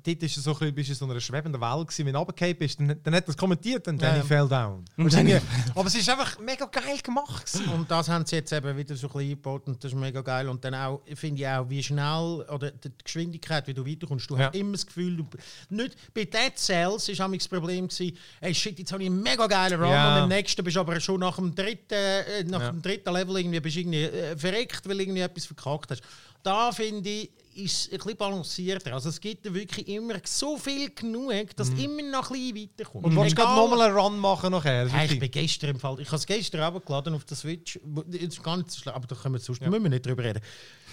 dort ist so ein bisschen, so einer schwebenden Welt gewesen, wenn du runtergefallen bist, dann, dann hat es kommentiert, dann Danny Ja. fell down. Und irgendwie- aber es ist einfach mega geil gemacht gewesen. Und das haben sie jetzt eben wieder so ein bisschen eingebaut und das ist mega geil. Und dann auch, finde ich auch, wie schnell, oder die Geschwindigkeit, wie du weiterkommst. Du Ja. hast immer das Gefühl, du, nicht, bei Dead Cells war das Problem, gewesen, hey shit, jetzt habe ich einen mega geilen Run Ja. und im nächsten bist du aber schon nach dem dritten, äh, nach Ja. dem dritten Level irgendwie, bist irgendwie äh, verreckt, weil du irgendwie etwas verkackt hast. Da finde ich, ist ein bisschen balancierter. Also es gibt wirklich immer so viel genug, dass du immer noch ein bisschen weiterkommst. Und willst du gerade nochmal einen Run machen nachher? Hey, ich bin gestern im Fall. Ich habe es gestern abgeladen auf der Switch. Ist gar nicht so schlimm, aber da können wir sonst müssen wir nicht drüber reden.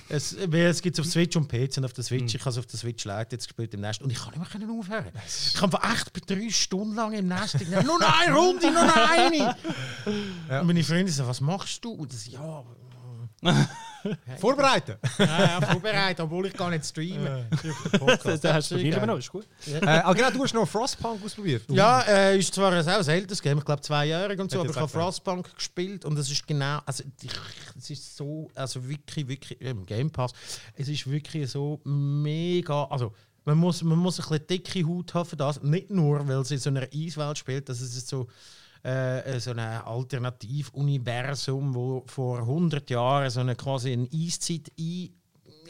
Es, es gibt auf Switch und PC und auf der Switch. Ich habe es auf der Switch live jetzt gespielt im Nest und ich kann nicht mehr aufhören. Ich habe echt bei drei Stunden lang im Nest nur noch eine Runde, nur noch eine. Und meine Freunde so, was machst du? Und das, ja, Vorbereiten! ja, ja, vorbereitet, obwohl ich gar nicht streame. Da hast du aber noch, ist gut. äh, ah, genau, du hast noch Frostpunk ausprobiert. Ja, äh, ist zwar ein ein älteres Game, ich glaube zweijährig und so, Hätte aber ich habe Frostpunk gespielt und es ist genau, also es ist so, also wirklich, wirklich, im Game Pass, es ist wirklich so mega, also man muss, man muss ein bisschen dicke Haut haben für das, nicht nur, weil es in so einer Eiswelt spielt, das ist so äh, so ein Alternativuniversum, wo vor 100 Jahren so eine quasi eine Eiszeit ein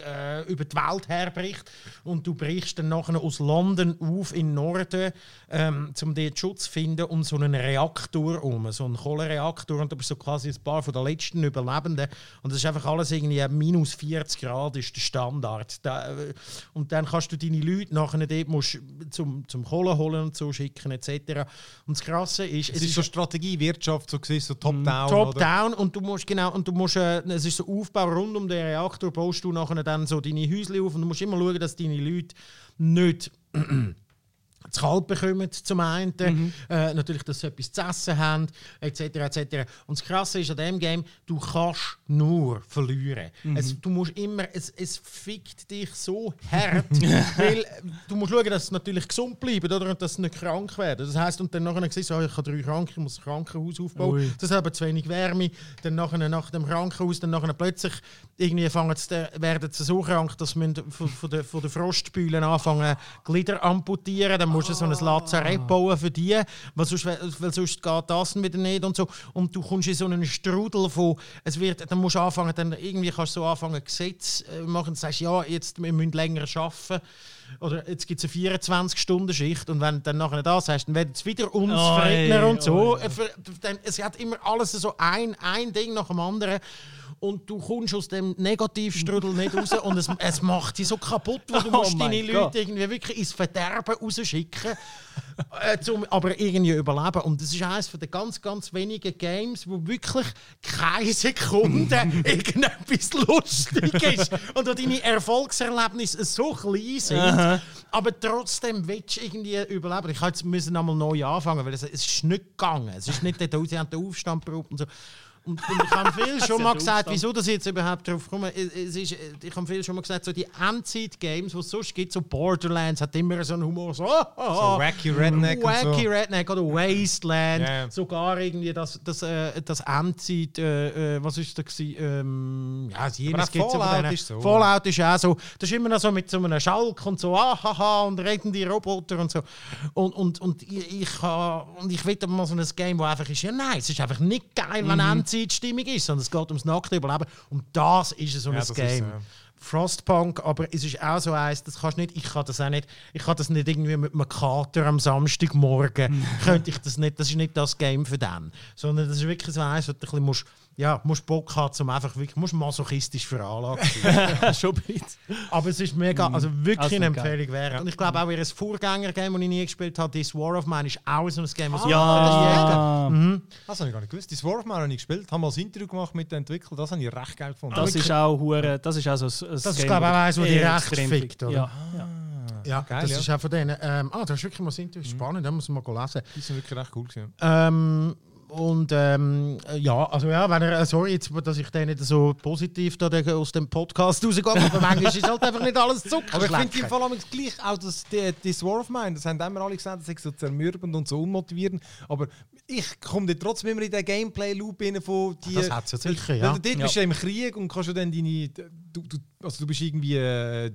äh, über die Welt herbricht und du brichst dann nachher aus London auf in den Norden, ähm, um dort Schutz zu finden und so einen Reaktor um, so einen Kohlereaktor und du bist so quasi ein paar von der letzten Überlebenden und das ist einfach alles irgendwie minus 40 Grad ist der Standard. Da, äh, und dann kannst du deine Leute nachher dort musst zum, zum Kohle holen und so schicken etc. Und das Krasse ist, Es ist so Strategie, Wirtschaft, so, so top-down. oder? Top-down und du musst genau und du musst äh, es ist so Aufbau rund um den Reaktor baust du nachher dann so deine Häusle auf und du musst immer schauen, dass deine Leute nicht zu kalt bekommen zum einen, äh, natürlich, dass sie etwas zu essen haben, etc. etc. Und das Krasse ist an diesem Game, du kannst nur verlieren. Es, du musst immer, es, es fickt dich so hart, weil äh, du musst schauen, dass sie natürlich gesund bleiben oder? und dass sie nicht krank werden. Das heisst, und dann nachher siehst du, oh, ich habe drei Kranke, ich muss ein Krankenhaus aufbauen. Ui. Das hat aber zu wenig Wärme. Dann nachher, nach dem Krankenhaus, dann nachher plötzlich irgendwie fangen sie, äh, werden sie so krank, dass sie von, von, der, von der Frostspülen anfangen, Glieder amputieren. Dann musst du so ein Lazarett bauen für die, weil sonst, weil sonst geht das wieder nicht und so. Und du kommst in so einen Strudel von, es wird, dann musst du anfangen, dann irgendwie kannst du so anfangen, Gesetz äh, machen. Sagst, ja, jetzt, wir müssen länger arbeiten. Oder jetzt gibt es eine 24-Stunden-Schicht und wenn du dann nachher das hast, dann werden es wieder unzufriedener Oi, und so. für- dann, es hat immer alles so ein, ein Ding nach dem anderen. Und du kommst aus dem Negativstrudel nicht raus und es, es macht dich so kaputt, wo du Oh musst deine Leute Gott. irgendwie wirklich ins Verderben rausschicken, äh, zum aber irgendwie überleben. Und das ist eines von den ganz, ganz wenigen Games, wo wirklich keine Sekunde irgendetwas lustig ist und wo deine Erfolgserlebnisse so klein sind, aber trotzdem willst du irgendwie überleben. Ich musste jetzt einmal neu anfangen, weil es, es ist nicht gegangen. Es ist nicht der, sie haben den Aufstand gebraucht und so. Und, und ich habe viel schon mal gesagt, wieso das jetzt überhaupt drauf komme. Es es ist, ich habe viel schon mal gesagt, so die Endzeit-Games, die es sonst gibt, so Borderlands, hat immer so einen Humor, so, oh, oh, So wacky Redneck und so. Wacky Redneck oder Wasteland, ja. sogar irgendwie das, das, äh, das Endzeit, äh, äh, was ist da gewesen? Ähm, ja, jenes von Fallout denen. ist so. Fallout ist auch so, das ist immer noch so mit so einem Schalk und so, ah, haha, und reden die Roboter und so. Und, und, und ich, ich, und ich will aber mal so ein Game, wo einfach ist, ja nein, es ist einfach nicht geil, Mhm. wenn Endzeitstimmung ist, sondern es geht ums nackte Überleben. Und das ist so ein Ja, ist Game. so, ja. Frostpunk, aber es ist auch so eins, das kannst nicht, ich kann das auch nicht, ich kann das nicht irgendwie mit einem Kater am Samstagmorgen, könnte ich das nicht, das ist nicht das Game für den, sondern das ist wirklich so eins, wo du ein bisschen musst, ja, musst Bock haben, zum einfach wirklich, musst masochistisch veranlagt sein. Schon ein bisschen. aber es ist mega, also wirklich Also eine. Empfehlung wert. Und ich glaube auch, ihr Vorgänger-Game, das ich nie gespielt habe, This War of Mine, ist auch so ein Game, was Ja, Das habe ich gar nicht gewusst. Das Warfman habe ich gespielt, haben mal ein Interview gemacht mit den Entwicklern, das habe ich recht geil gefunden. das ist auch hure, das ist auch so ein, ein Das ist, glaube ich, auch eins, wo die recht fickt, oder? Ja, ja. Ja, Geil, das ja. ist auch von denen. Ähm, ah, das ist wirklich mal das Interview, spannend, da muss man mal lesen. Die sind wirklich recht cool gewesen. Ähm, und ähm, äh, ja, also ja, wenn er, äh, sorry, jetzt, dass ich den nicht so positiv da aus dem Podcast rausgehe, aber manchmal ist halt einfach nicht alles Zucker. Aber ich finde im Fall gleich auch das, die, das War of Mine, das haben immer alle gesagt, das ist so zermürbend und so unmotivierend. Aber ich komme trotzdem immer in den Gameplay-Loop rein von die. Das hat's ja sicher, ja. Dort bist du ja im Krieg und kannst du dann deine. Du, du, also du bist irgendwie. Äh,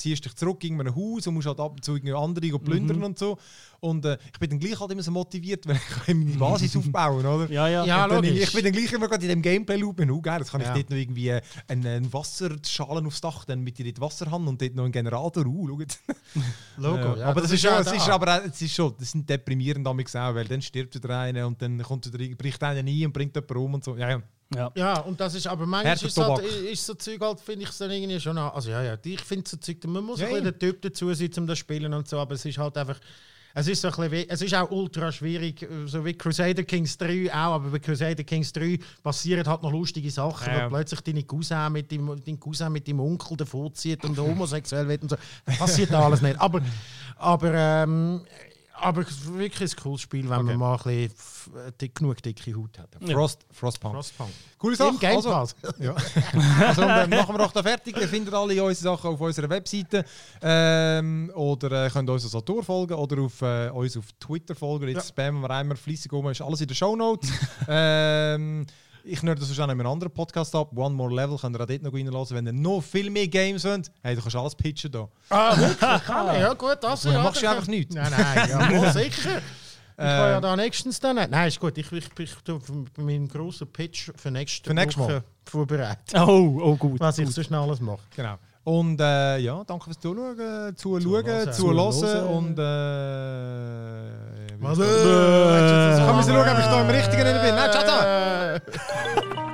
ziehst dich zurück in ein Haus und musst halt ab und zu irgendwie andere plündern Mhm. und so. Und äh, ich bin dann gleich halt immer so motiviert, weil ich meine Basis aufbauen, oder? Ja, ja. Ja, logisch. ich bin dann gleich immer gerade in dem Gameplay-Loop. Oh, geil, jetzt kann Ja. ich dort noch irgendwie äh, einen, einen Wasserschalen aufs Dach, dann mit dir Wasser haben und dort noch einen Generator. Uh, schau. Logo, Äh, ja, aber das, ist, schon, es ist aber auch, es ist schon, das sind deprimierend damals auch, weil dann stirbt wieder einer und dann kommt wieder, bricht einer ein und bringt jemanden um und so. Ja, ja. Ja. Ja, und das ist aber manchmal ist, halt, Tobak. ist so Zeug halt, finde ich es dann irgendwie schon Also ja, ja, ich finde so Zeug, man muss Ja, ein bisschen der Typ dazu sein, um das zu spielen und so, aber es ist halt einfach. Es ist, so ein bisschen, wie- es ist auch ultra schwierig, äh, so wie Crusader Kings 3 auch, aber bei Crusader Kings 3 passieren halt noch lustige Sachen, Ja, ja. wo plötzlich deine Cousin mit dem, dein Cousin mit deinem Onkel davonzieht und homosexuell wird und so. Das passiert alles nicht. Aber, aber, ähm, aber wirklich ein cooles Spiel, wenn man mal ein bisschen f- dick, genug dicke Haut hat. Frost, Frostpunk. Frostpunk. Coole Sache. Im Game Also, Pass. ja. also dann machen wir doch da fertig. Ihr findet alle unsere Sachen auf unserer Webseite. Ähm, oder äh, könnt uns als Autor folgen oder auf, äh, uns auf Twitter folgen. Jetzt spammen wir einmal fleissig um. Ist alles in den Show Notes. ähm, ich nerde das wahrscheinlich in einem anderen Podcast ab. One More Level könnt ihr auch dort noch reinlassen. Wenn ihr noch viel mehr Games wollt, hey, du kannst alles pitchen da. Ah, wirklich? Kann ich? Ja, gut, das Dann ja. machst du dann- einfach nichts. Nein, nein, ja, wohl, sicher. Ich kann ja Ähm, da nächstens dann. Nein, ist gut. Ich, ich, ich, tue meinen grossen Pitch für nächste Für nächstes Woche Mal. vorbereitet. Oh, oh gut. Was ich gut. so schnell alles mache. Genau. Und äh, ja, danke fürs Zuschauen, Zuschauen, Zuhören. Zuhören Zuhören. und äh, was? Komm, wir schauen, ob ich da im Richtigen bin. Nein, ciao, ciao.